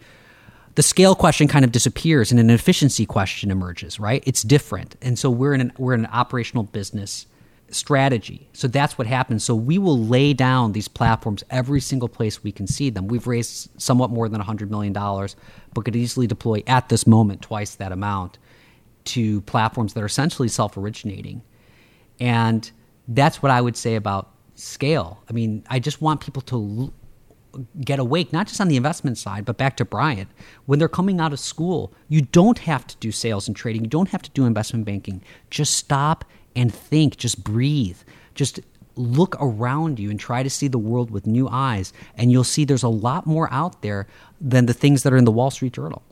the scale question kind of disappears and an efficiency question emerges, right? It's different. And so we're in an, we're in an operational business strategy. So that's what happens. So we will lay down these platforms every single place we can see them. We've raised somewhat more than $100 million, but could easily deploy at this moment twice that amount to platforms that are essentially self originating. And that's what I would say about scale. I mean, I just want people to get awake, not just on the investment side, but back to Brian. When they're coming out of school, you don't have to do sales and trading, you don't have to do investment banking. Just stop and think, just breathe. Just look around you and try to see the world with new eyes, and you'll see there's a lot more out there than the things that are in the Wall Street Journal.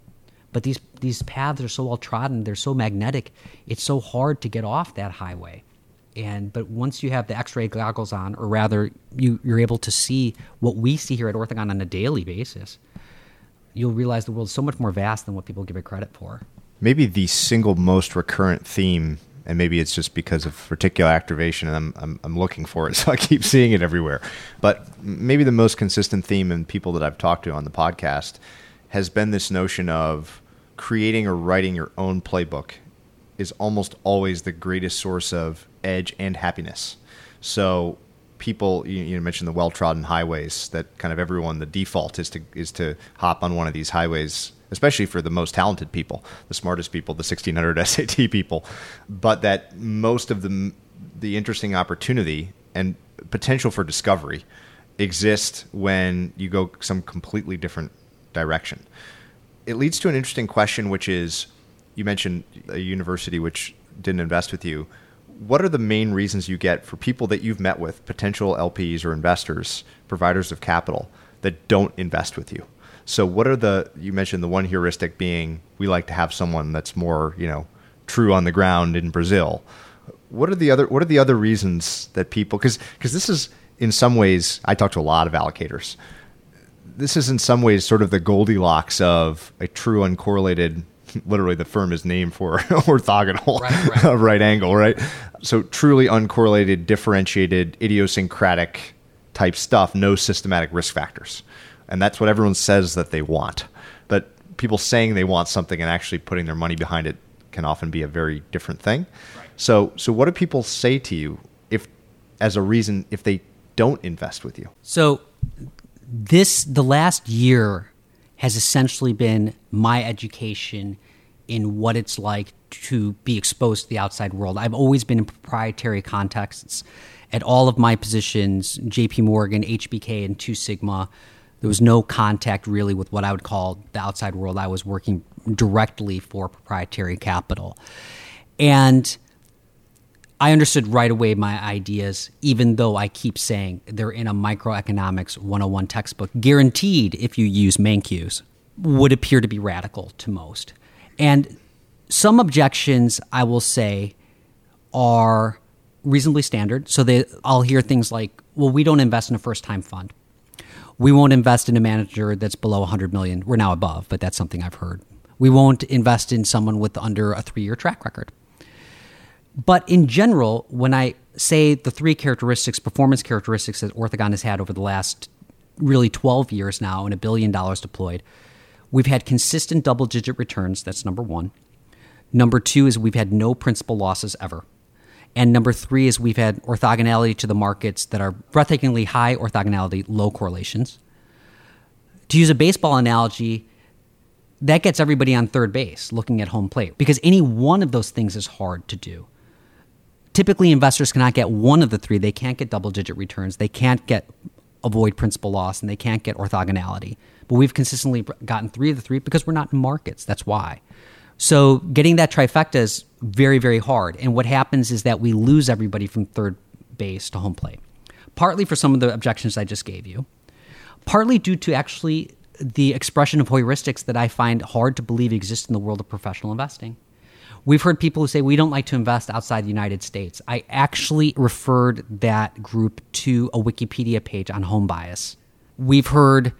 But these these paths are so well trodden, they're so magnetic, it's so hard to get off that highway and but once you have the x-ray goggles on or rather you, you're able to see what we see here at orthogon on a daily basis you'll realize the world is so much more vast than what people give it credit for maybe the single most recurrent theme and maybe it's just because of reticular activation and I'm, I'm, I'm looking for it so i keep seeing it everywhere but maybe the most consistent theme in people that i've talked to on the podcast has been this notion of creating or writing your own playbook is almost always the greatest source of edge and happiness. So people you, you mentioned the well-trodden highways that kind of everyone the default is to is to hop on one of these highways especially for the most talented people the smartest people the 1600 SAT people but that most of the the interesting opportunity and potential for discovery exist when you go some completely different direction it leads to an interesting question which is you mentioned a university which didn't invest with you what are the main reasons you get for people that you've met with, potential LPs or investors, providers of capital, that don't invest with you? So, what are the, you mentioned the one heuristic being we like to have someone that's more, you know, true on the ground in Brazil. What are the other, what are the other reasons that people, because because this is in some ways, I talk to a lot of allocators. This is in some ways sort of the Goldilocks of a true uncorrelated literally the firm is named for orthogonal right, right. right angle, right? So truly uncorrelated, differentiated, idiosyncratic type stuff, no systematic risk factors. And that's what everyone says that they want. But people saying they want something and actually putting their money behind it can often be a very different thing. Right. So so what do people say to you if as a reason if they don't invest with you? So this the last year has essentially been my education in what it's like to be exposed to the outside world. I've always been in proprietary contexts at all of my positions, JP Morgan, HBK, and Two Sigma. There was no contact really with what I would call the outside world. I was working directly for proprietary capital. And I understood right away my ideas, even though I keep saying they're in a microeconomics 101 textbook, guaranteed if you use Mankiw's, would appear to be radical to most. And some objections, I will say, are reasonably standard. So they, I'll hear things like, well, we don't invest in a first time fund. We won't invest in a manager that's below 100 million. We're now above, but that's something I've heard. We won't invest in someone with under a three year track record. But in general, when I say the three characteristics, performance characteristics that Orthogon has had over the last really 12 years now and a billion dollars deployed, we've had consistent double digit returns. That's number one. Number two is we've had no principal losses ever. And number three is we've had orthogonality to the markets that are breathtakingly high orthogonality, low correlations. To use a baseball analogy, that gets everybody on third base looking at home plate because any one of those things is hard to do typically investors cannot get one of the three. They can't get double digit returns. They can't get avoid principal loss and they can't get orthogonality. But we've consistently gotten three of the three because we're not in markets. That's why. So getting that trifecta is very, very hard. And what happens is that we lose everybody from third base to home plate. Partly for some of the objections I just gave you, partly due to actually the expression of heuristics that I find hard to believe exist in the world of professional investing. We've heard people who say we don't like to invest outside the United States. I actually referred that group to a Wikipedia page on home bias. We've heard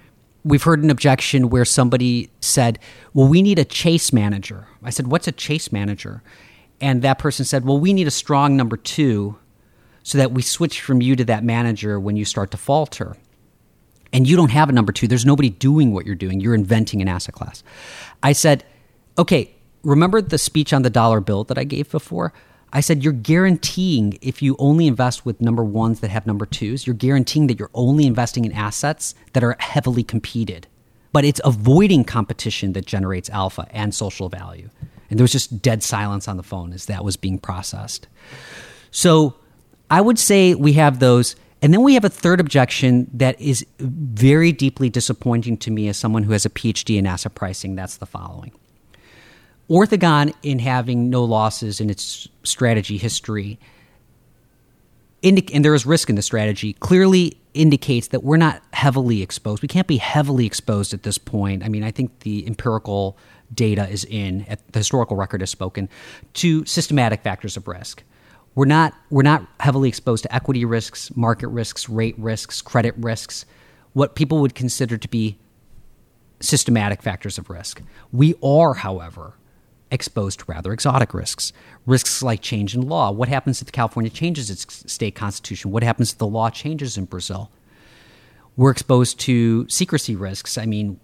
we've heard an objection where somebody said, "Well, we need a chase manager." I said, "What's a chase manager?" And that person said, "Well, we need a strong number 2 so that we switch from you to that manager when you start to falter." and you don't have a number two. There's nobody doing what you're doing. You're inventing an asset class. I said, okay, remember the speech on the dollar bill that I gave before? I said, you're guaranteeing if you only invest with number ones that have number twos, you're guaranteeing that you're only investing in assets that are heavily competed. But it's avoiding competition that generates alpha and social value. And there was just dead silence on the phone as that was being processed. So I would say we have those. And then we have a third objection that is very deeply disappointing to me as someone who has a PhD in asset pricing. That's the following Orthogon, in having no losses in its strategy history, indic- and there is risk in the strategy, clearly indicates that we're not heavily exposed. We can't be heavily exposed at this point. I mean, I think the empirical data is in, the historical record has spoken, to systematic factors of risk. We're not, we're not heavily exposed to equity risks, market risks, rate risks, credit risks, what people would consider to be systematic factors of risk. We are, however, exposed to rather exotic risks. Risks like change in law. What happens if California changes its state constitution? What happens if the law changes in Brazil? We're exposed to secrecy risks. I mean,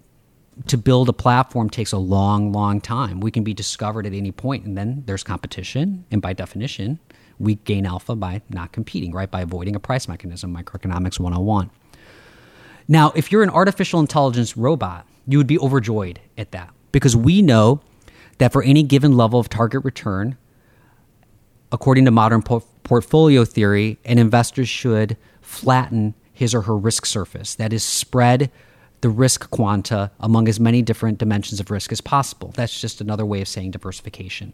to build a platform takes a long, long time. We can be discovered at any point, and then there's competition. And by definition, we gain alpha by not competing, right? By avoiding a price mechanism, microeconomics 101. Now, if you're an artificial intelligence robot, you would be overjoyed at that because we know that for any given level of target return, according to modern po- portfolio theory, an investor should flatten his or her risk surface. That is, spread the risk quanta among as many different dimensions of risk as possible. That's just another way of saying diversification.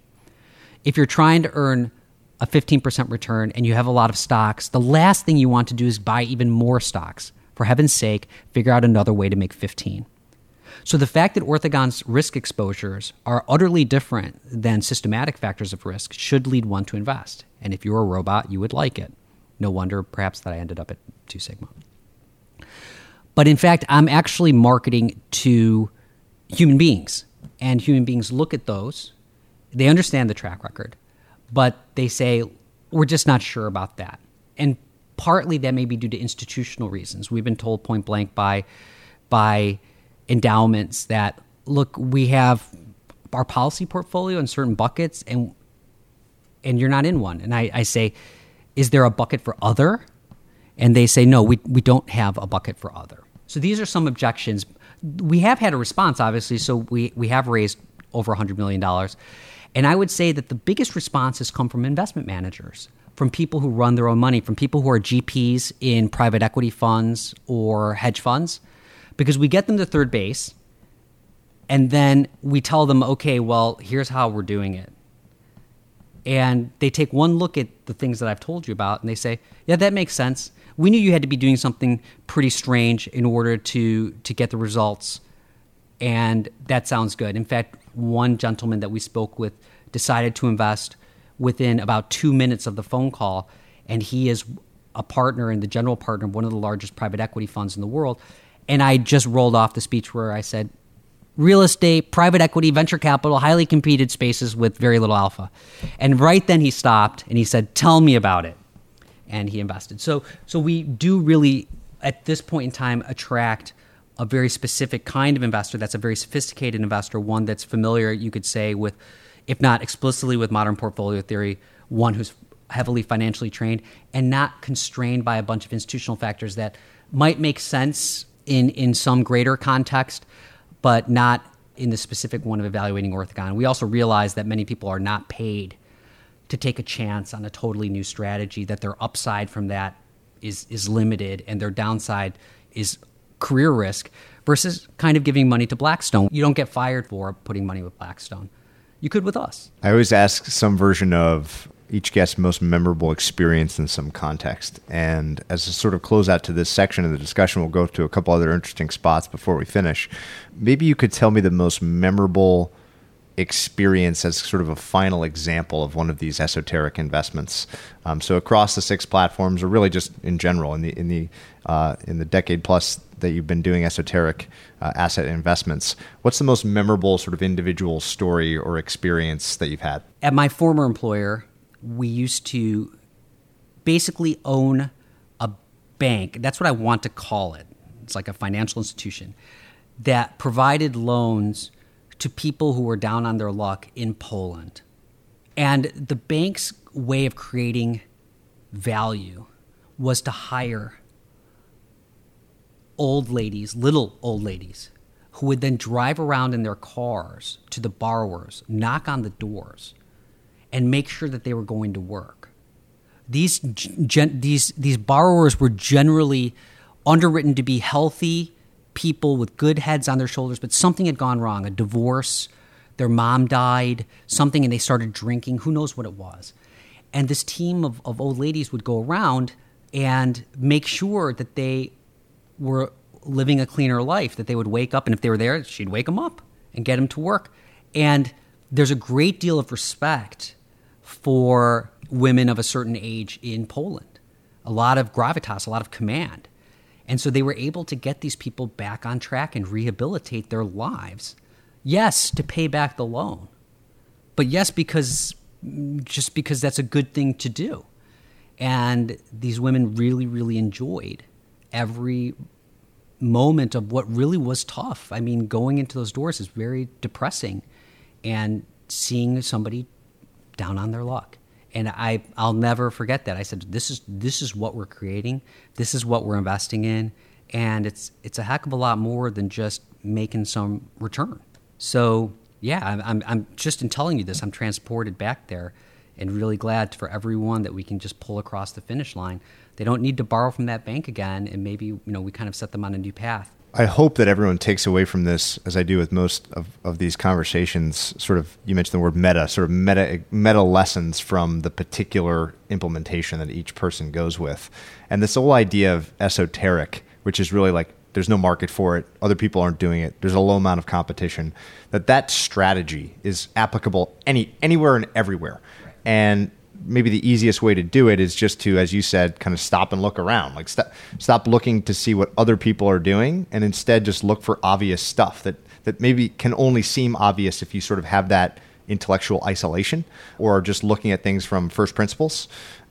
If you're trying to earn a 15% return and you have a lot of stocks, the last thing you want to do is buy even more stocks. For heaven's sake, figure out another way to make 15. So the fact that Orthogon's risk exposures are utterly different than systematic factors of risk should lead one to invest. And if you're a robot, you would like it. No wonder perhaps that I ended up at Two Sigma. But in fact, I'm actually marketing to human beings. And human beings look at those, they understand the track record, but they say, we're just not sure about that. And partly that may be due to institutional reasons. We've been told point blank by, by endowments that look, we have our policy portfolio in certain buckets, and and you're not in one. And I, I say, is there a bucket for other? And they say, no, we, we don't have a bucket for other. So these are some objections. We have had a response, obviously, so we, we have raised over $100 million. And I would say that the biggest response has come from investment managers, from people who run their own money, from people who are GPs in private equity funds or hedge funds because we get them to third base and then we tell them, okay, well, here's how we're doing it. And they take one look at the things that I've told you about and they say, yeah, that makes sense. We knew you had to be doing something pretty strange in order to, to get the results. And that sounds good. In fact, one gentleman that we spoke with decided to invest within about two minutes of the phone call. And he is a partner and the general partner of one of the largest private equity funds in the world. And I just rolled off the speech where I said, real estate, private equity, venture capital, highly competed spaces with very little alpha. And right then he stopped and he said, Tell me about it. And he invested. So, so we do really, at this point in time, attract a very specific kind of investor that's a very sophisticated investor, one that's familiar, you could say, with, if not explicitly with modern portfolio theory, one who's heavily financially trained and not constrained by a bunch of institutional factors that might make sense in in some greater context, but not in the specific one of evaluating Orthogon. We also realize that many people are not paid to take a chance on a totally new strategy. That their upside from that is is limited, and their downside is career risk versus kind of giving money to Blackstone. You don't get fired for putting money with Blackstone. You could with us. I always ask some version of each guest's most memorable experience in some context. And as a sort of closeout to this section of the discussion, we'll go to a couple other interesting spots before we finish. Maybe you could tell me the most memorable experience as sort of a final example of one of these esoteric investments. Um, so across the six platforms, or really just in general, in the in the uh, in the decade plus that you've been doing esoteric uh, asset investments, what's the most memorable sort of individual story or experience that you've had? At my former employer, we used to basically own a bank. That's what I want to call it. it's like a financial institution that provided loans to people who were down on their luck in Poland. And the bank's way of creating value was to hire old ladies, little old ladies, who would then drive around in their cars to the borrowers, knock on the doors, and make sure that they were going to work. These, gen- these, these borrowers were generally underwritten to be healthy people with good heads on their shoulders, but something had gone wrong a divorce, their mom died, something, and they started drinking. Who knows what it was? And this team of, of old ladies would go around and make sure that they were living a cleaner life, that they would wake up, and if they were there, she'd wake them up and get them to work. And there's a great deal of respect for women of a certain age in Poland, a lot of gravitas, a lot of command. And so they were able to get these people back on track and rehabilitate their lives. Yes, to pay back the loan, but yes, because just because that's a good thing to do. And these women really, really enjoyed every moment of what really was tough. I mean, going into those doors is very depressing and seeing somebody down on their luck. And I, I'll never forget that. I said, this is, this is what we're creating. This is what we're investing in. And it's, it's a heck of a lot more than just making some return. So, yeah, I'm, I'm, I'm just in telling you this, I'm transported back there and really glad for everyone that we can just pull across the finish line. They don't need to borrow from that bank again, and maybe you know we kind of set them on a new path. I hope that everyone takes away from this, as I do with most of, of these conversations, sort of you mentioned the word meta, sort of meta meta lessons from the particular implementation that each person goes with, and this whole idea of esoteric, which is really like there's no market for it, other people aren't doing it, there's a low amount of competition. That that strategy is applicable any anywhere and everywhere. And maybe the easiest way to do it is just to, as you said, kind of stop and look around. Like stop, stop looking to see what other people are doing, and instead just look for obvious stuff that that maybe can only seem obvious if you sort of have that intellectual isolation or just looking at things from first principles.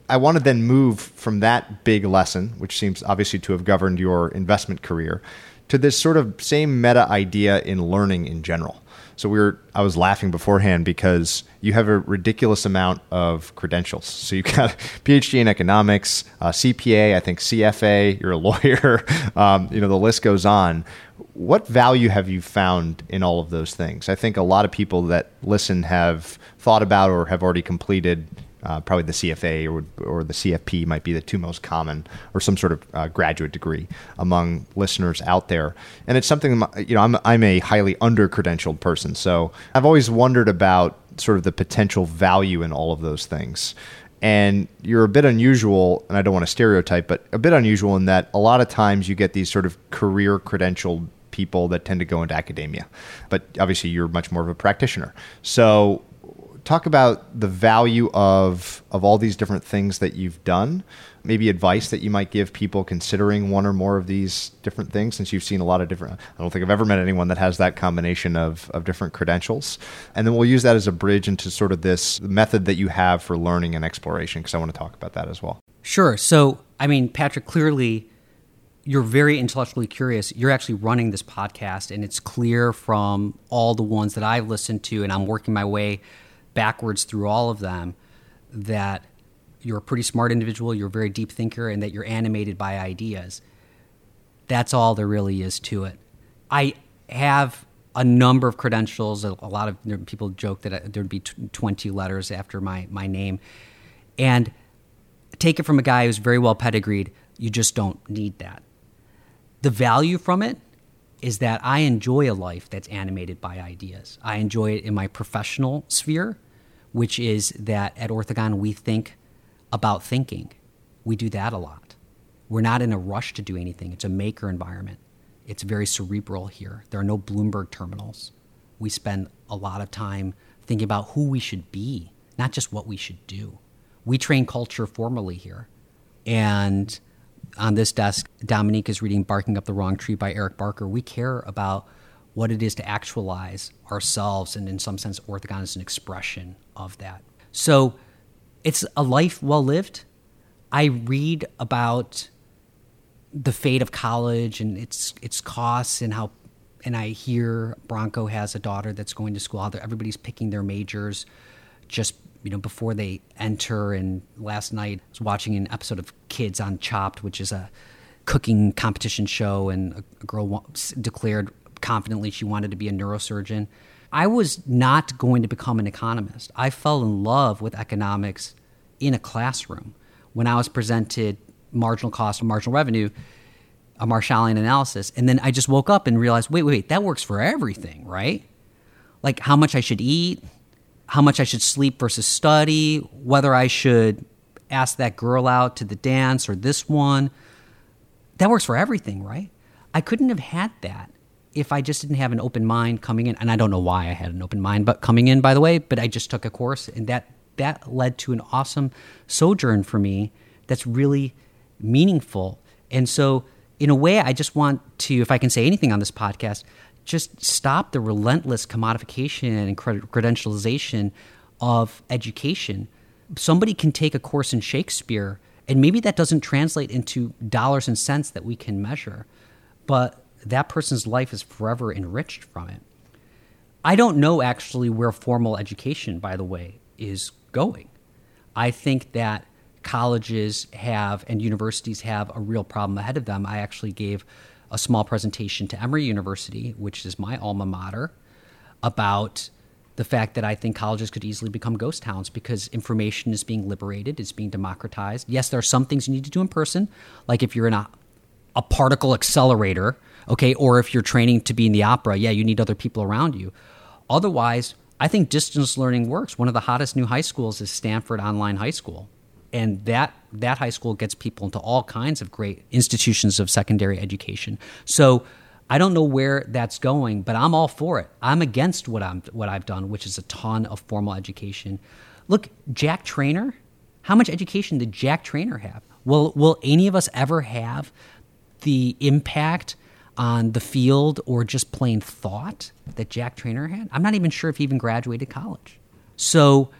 I want to then move from that big lesson, which seems obviously to have governed your investment career, to this sort of same meta idea in learning in general. So we were, I was laughing beforehand because you have a ridiculous amount of credentials. So you've got a PhD in economics, uh, CPA, I think CFA. You're a lawyer. Um, you know the list goes on. What value have you found in all of those things? I think a lot of people that listen have thought about or have already completed uh, probably the CFA or, or the CFP might be the two most common, or some sort of uh, graduate degree among listeners out there. And it's something you know I'm I'm a highly under credentialed person, so I've always wondered about sort of the potential value in all of those things. And you're a bit unusual, and I don't want to stereotype, but a bit unusual in that a lot of times you get these sort of career credentialed people that tend to go into academia. But obviously, you're much more of a practitioner. So, talk about the value of of all these different things that you've done. Maybe advice that you might give people considering one or more of these different things since you've seen a lot of different i don't think i've ever met anyone that has that combination of, of different credentials. And then we'll use that as a bridge into sort of this method that you have for learning and exploration because i want to talk about that as well. Sure. So i mean patrick clearly you're very intellectually curious. You're actually running this podcast, and it's clear from all the ones that I've listened to, and I'm working my way backwards through all of them that you're a pretty smart individual, you're a very deep thinker, and that you're animated by ideas. That's all there really is to it. I have a number of credentials. A, lot of people joke that uh, there'd be 20 letters after my, my name. And take it from a guy who's very well pedigreed, you just don't need that. The value from it is that I enjoy a life that's animated by ideas. I enjoy it in my professional sphere, which is that at Orthogon we think about thinking. We do that a lot. We're not in a rush to do anything. It's a maker environment. It's very cerebral here. There are no Bloomberg terminals. We spend a lot of time thinking about who we should be, not just what we should do. We train culture formally here. And on this desk, Dominique is reading Barking Up the Wrong Tree by Eric Barker. We care about what it is to actualize ourselves, and in some sense, Orthogon is an expression of that. So it's a life well lived. I read about the fate of college and its its costs and how and I hear Bronco has a daughter that's going to school. Everybody's picking their majors just you know before they enter. And last night I was watching an episode of Kids on Chopped, which is a cooking competition show, and a girl declared confidently she wanted to be a neurosurgeon. I was not going to become an economist. I fell in love with economics in a classroom when I was presented marginal cost and marginal revenue, a Marshallian analysis. And then I just woke up and realized wait, wait, wait, that works for everything, right? Like how much I should eat, how much I should sleep versus study, whether I should ask that girl out to the dance or this one. That works for everything, right? I couldn't have had that if I just didn't have an open mind coming in. And I don't know why I had an open mind, but coming in, by the way, but I just took a course and that that led to an awesome sojourn for me that's really meaningful. And so, in a way, I just want to, if I can say anything on this podcast, just stop the relentless commodification and credentialization of education. Somebody can take a course in Shakespeare, and maybe that doesn't translate into dollars and cents that we can measure, but that person's life is forever enriched from it. I don't know actually where formal education, by the way, is going. I think that colleges have and universities have a real problem ahead of them. I actually gave a small presentation to Emory University, which is my alma mater, about the fact that I think colleges could easily become ghost towns because information is being liberated, it's being democratized. Yes, there are some things you need to do in person, like if you're in a, a particle accelerator, okay, or if you're training to be in the opera, yeah, you need other people around you. Otherwise, I think distance learning works. One of the hottest new high schools is Stanford Online High School and that that high school gets people into all kinds of great institutions of secondary education. So I don't know where that's going, but I'm all for it. I'm against what I'm what I've done, which is a ton of formal education. Look, Jack Treynor, how much education did Jack Treynor have? Will will any of us ever have the impact on the field or just plain thought that Jack Treynor had? I'm not even sure if he even graduated college. So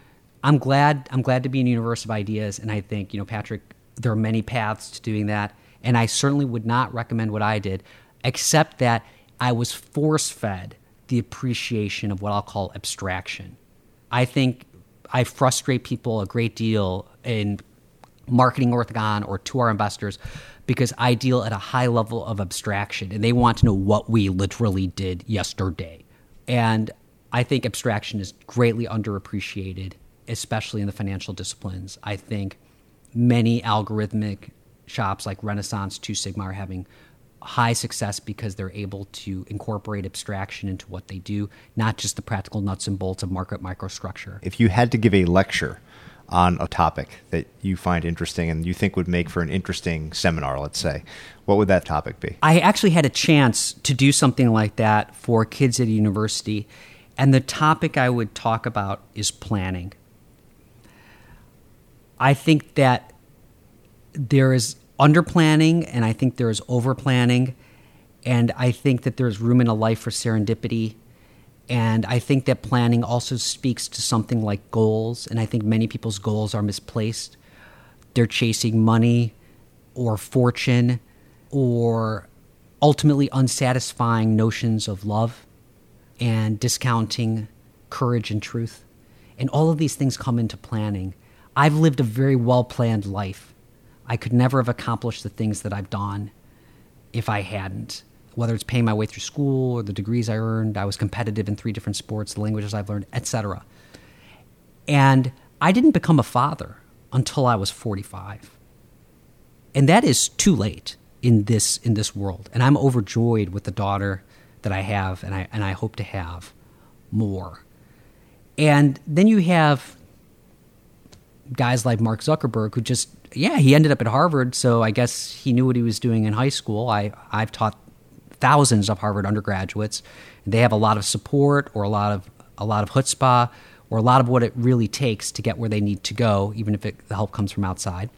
I'm glad I'm glad to be in a Universe of Ideas, and I think you know Patrick. There are many paths to doing that, and I certainly would not recommend what I did, except that I was force fed the appreciation of what I'll call abstraction. I think I frustrate people a great deal in marketing Orthogon or to our investors because I deal at a high level of abstraction and they want to know what we literally did yesterday. And I think abstraction is greatly underappreciated especially in the financial disciplines. I think many algorithmic shops like Renaissance, Two Sigma are having high success because they're able to incorporate abstraction into what they do, not just the practical nuts and bolts of market microstructure. If you had to give a lecture on a topic that you find interesting and you think would make for an interesting seminar, let's say, what would that topic be? I actually had a chance to do something like that for kids at a university, and the topic I would talk about is planning. I think that there is under planning and I think there is over planning. And I think that there's room in a life for serendipity. And I think that planning also speaks to something like goals. And I think many people's goals are misplaced. They're chasing money or fortune or ultimately unsatisfying notions of love and discounting courage and truth. And all of these things come into planning. I've lived a very well planned life. I could never have accomplished the things that I've done if I hadn't. Whether it's paying my way through school or the degrees I earned, I was competitive in three different sports, the languages I've learned, etc. And I didn't become a father until I was 45. And that is too late in this in this world. And I'm overjoyed with the daughter that I have and I and I hope to have more. And then you have guys like Mark Zuckerberg, who just yeah, he ended up at Harvard, so I guess he knew what he was doing in high school. I I've taught thousands of Harvard undergraduates. They have a lot of support or a lot of a lot of chutzpah or a lot of what it really takes to get where they need to go, even if it, the help comes from outside.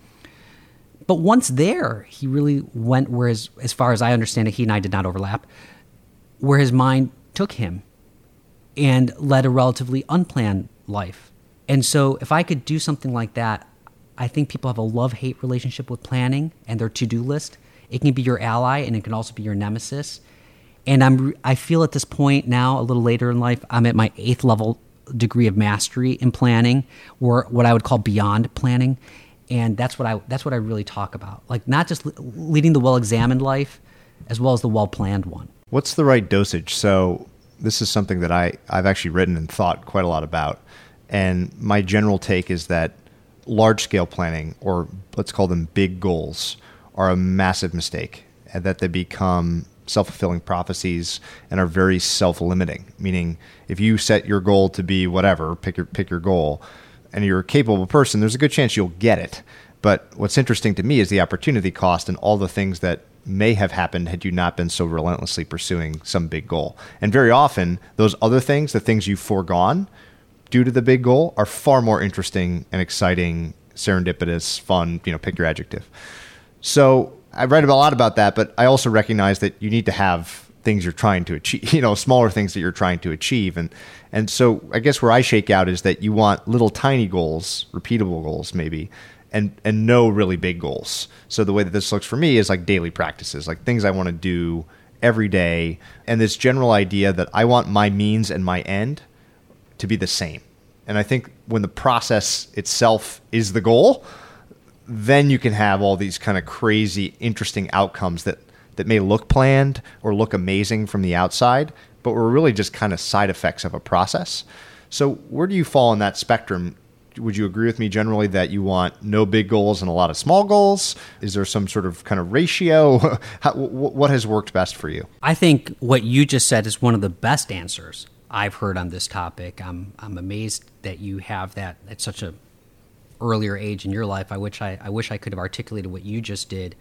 But once there, he really went where, his, as far as I understand it, he and I did not overlap, where his mind took him and led a relatively unplanned life. And so if I could do something like that, I think people have a love hate relationship with planning and their to do list. It can be your ally, and it can also be your nemesis. And I'm I feel at this point now, a little later in life, I'm at my eighth level degree of mastery in planning, or what I would call beyond planning, and that's what I that's what I really talk about. Like not just leading the well-examined life, as well as the well-planned one. What's the right dosage? So this is something that I I've actually written and thought quite a lot about, and my general take is that large-scale planning, or let's call them big goals, are a massive mistake, and that they become self fulfilling prophecies and are very self limiting. Meaning, if you set your goal to be whatever, pick your pick your goal, and you're a capable person, there's a good chance you'll get it. But what's interesting to me is the opportunity cost and all the things that may have happened had you not been so relentlessly pursuing some big goal. And very often, those other things, the things you've foregone due to the big goal, are far more interesting and exciting, serendipitous, fun. You know, pick your adjective. So I read a lot about that, but I also recognize that you need to have things you're trying to achieve, you know, smaller things that you're trying to achieve. And, and so I guess where I shake out is that you want little tiny goals, repeatable goals maybe, and, and no really big goals. So the way that this looks for me is like daily practices, like things I want to do every day. And this general idea that I want my means and my end to be the same. And I think when the process itself is the goal, then you can have all these kind of crazy, interesting outcomes that, that may look planned or look amazing from the outside, but were really just kind of side effects of a process. So, where do you fall in that spectrum? Would you agree with me generally that you want no big goals and a lot of small goals? Is there some sort of kind of ratio? How, what has worked best for you? I think what you just said is one of the best answers I've heard on this topic. I'm, I'm amazed that you have that at such a earlier age in your life. I wish I, I wish I could have articulated what you just did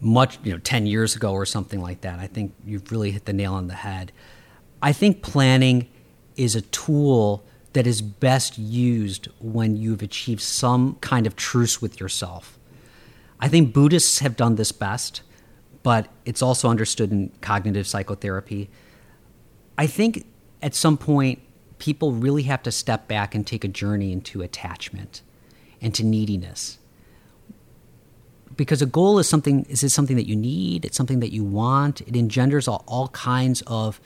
much, you know, 10 years ago or something like that. I think you've really hit the nail on the head. I think planning is a tool that is best used when you've achieved some kind of truce with yourself. I think Buddhists have done this best, but it's also understood in cognitive psychotherapy. I think at some point, people really have to step back and take a journey into attachment and to neediness. Because a goal is something is it something that you need, it's something that you want, it engenders all, all kinds of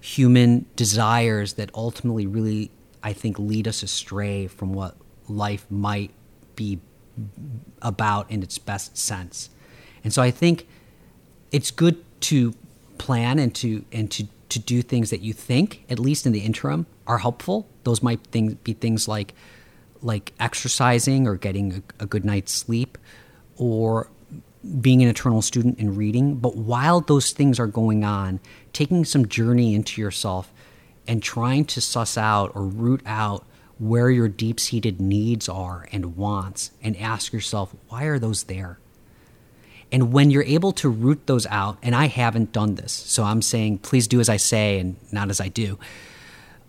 human desires that ultimately really I think lead us astray from what life might be about in its best sense. And so I think it's good to plan and to and to to do things that you think, at least in the interim, are helpful. Those might be things like like exercising or getting a, a good night's sleep or being an eternal student and reading. But while those things are going on, taking some journey into yourself and trying to suss out or root out where your deep seated needs are and wants and ask yourself, why are those there? And when you're able to root those out, and I haven't done this, so I'm saying, please do as I say and not as I do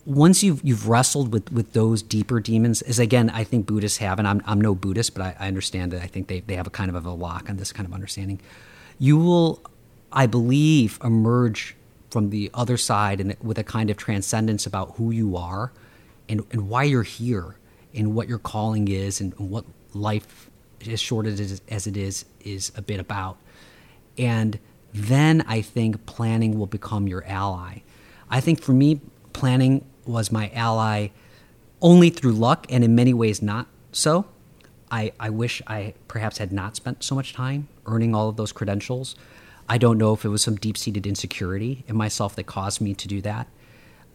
once you've you've wrestled with with those deeper demons, as again I think Buddhists have, and I'm I'm no Buddhist, but I, I understand that I think they they have a kind of a lock on this kind of understanding. You will, I believe, emerge from the other side and with a kind of transcendence about who you are, and and why you're here, and what your calling is, and, and what life, as short as, as it is, is a bit about, and then I think planning will become your ally. I think for me, planning was my ally only through luck and in many ways not so. I, I wish I perhaps had not spent so much time earning all of those credentials. I don't know if it was some deep seated insecurity in myself that caused me to do that.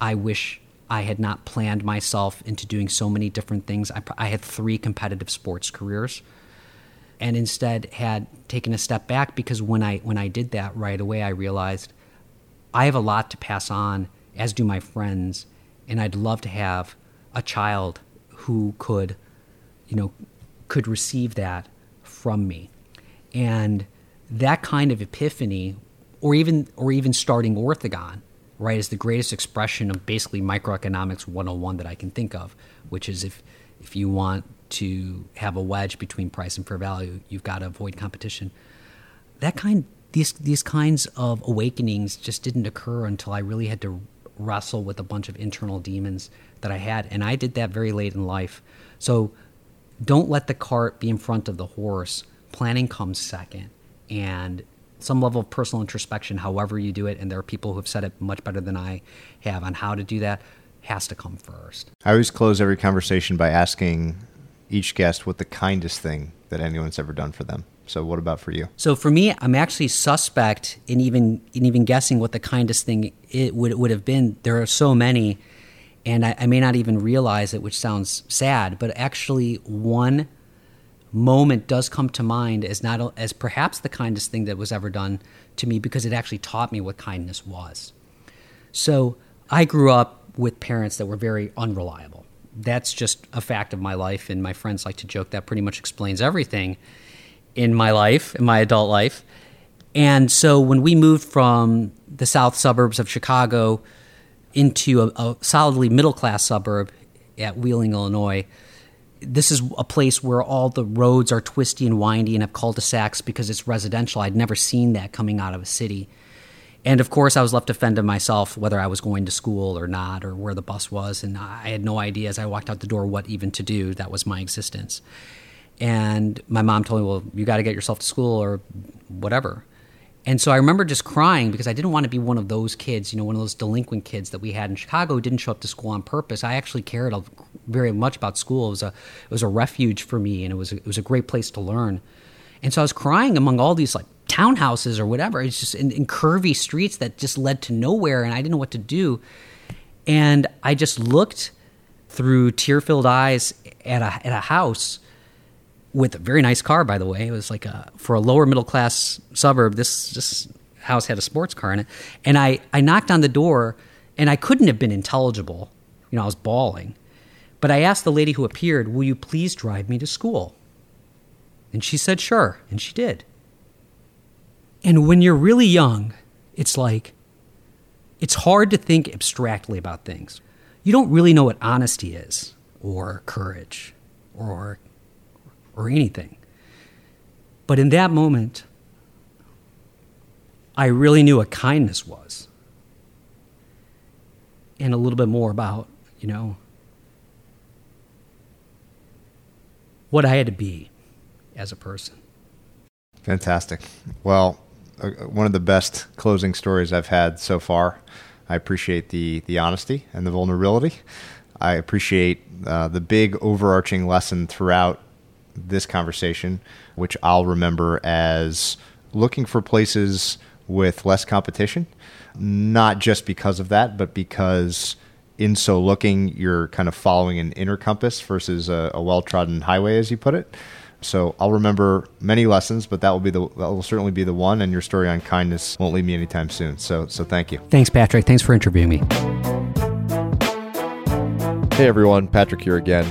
I wish I had not planned myself into doing so many different things. I, I had three competitive sports careers and instead had taken a step back because when I when I did that right away I realized I have a lot to pass on as do my friends and I'd love to have a child who could, you know, could receive that from me. And that kind of epiphany, or even or even starting Orthogon, right, is the greatest expression of basically microeconomics 101 that I can think of, which is if if you want to have a wedge between price and fair value, you've got to avoid competition. That kind these these kinds of awakenings just didn't occur until I really had to wrestle with a bunch of internal demons that I had. And I did that very late in life. So don't let the cart be in front of the horse. Planning comes second. and some level of personal introspection, however you do it, and there are people who have said it much better than I have on how to do that, has to come first. I always close every conversation by asking each guest what the kindest thing that anyone's ever done for them. So, what about for you? So, for me, I'm actually suspect in even in even guessing what the kindest thing it would would have been. There are so many, and I, I may not even realize it, which sounds sad. But actually, one moment does come to mind as not as perhaps the kindest thing that was ever done to me because it actually taught me what kindness was. So, I grew up with parents that were very unreliable. That's just a fact of my life, and my friends like to joke that pretty much explains everything in my life, in my adult life. And so when we moved from the south suburbs of Chicago into a, a solidly middle class suburb at Wheeling, Illinois, this is a place where all the roads are twisty and windy and have cul-de-sacs because it's residential. I'd never seen that coming out of a city. And of course, I was left to fend to myself whether I was going to school or not, or where the bus was. And I had no idea as I walked out the door what even to do. That was my existence. And my mom told me, well, you got to get yourself to school or whatever. And so I remember just crying because I didn't want to be one of those kids, you know, one of those delinquent kids that we had in Chicago who didn't show up to school on purpose. I actually cared very much about school. It was a, it was a refuge for me and it was a, it was a great place to learn. And so I was crying among all these like townhouses or whatever. It's just in, in curvy streets that just led to nowhere and I didn't know what to do. And I just looked through tear filled eyes at a, at a house with a very nice car, by the way. It was like a, for a lower middle class suburb. This this house had a sports car in it, and I I knocked on the door, and I couldn't have been intelligible. You know, I was bawling, but I asked the lady who appeared, "Will you please drive me to school?" And she said, "Sure," and she did. And when you're really young, it's like it's hard to think abstractly about things. You don't really know what honesty is, or courage, or or anything. But in that moment, I really knew what kindness was. And a little bit more about, you know, what I had to be as a person. Fantastic. Well, uh, one of the best closing stories I've had so far. I appreciate the the honesty and the vulnerability. I appreciate uh, the big overarching lesson throughout this conversation, which I'll remember as looking for places with less competition, not just because of that, but because in so looking, you're kind of following an inner compass versus a, a well trodden highway, as you put it. So I'll remember many lessons, but that will be the that will certainly be the one. And your story on kindness won't leave me anytime soon. So so thank you. Thanks, Patrick. Thanks for interviewing me. Hey everyone, Patrick here again.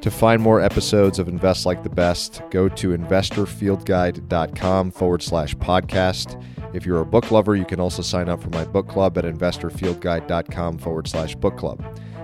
To find more episodes of Invest Like the Best, go to investorfieldguide.com forward slash podcast. If you're a book lover, you can also sign up for my book club at investorfieldguide.com forward slash book club.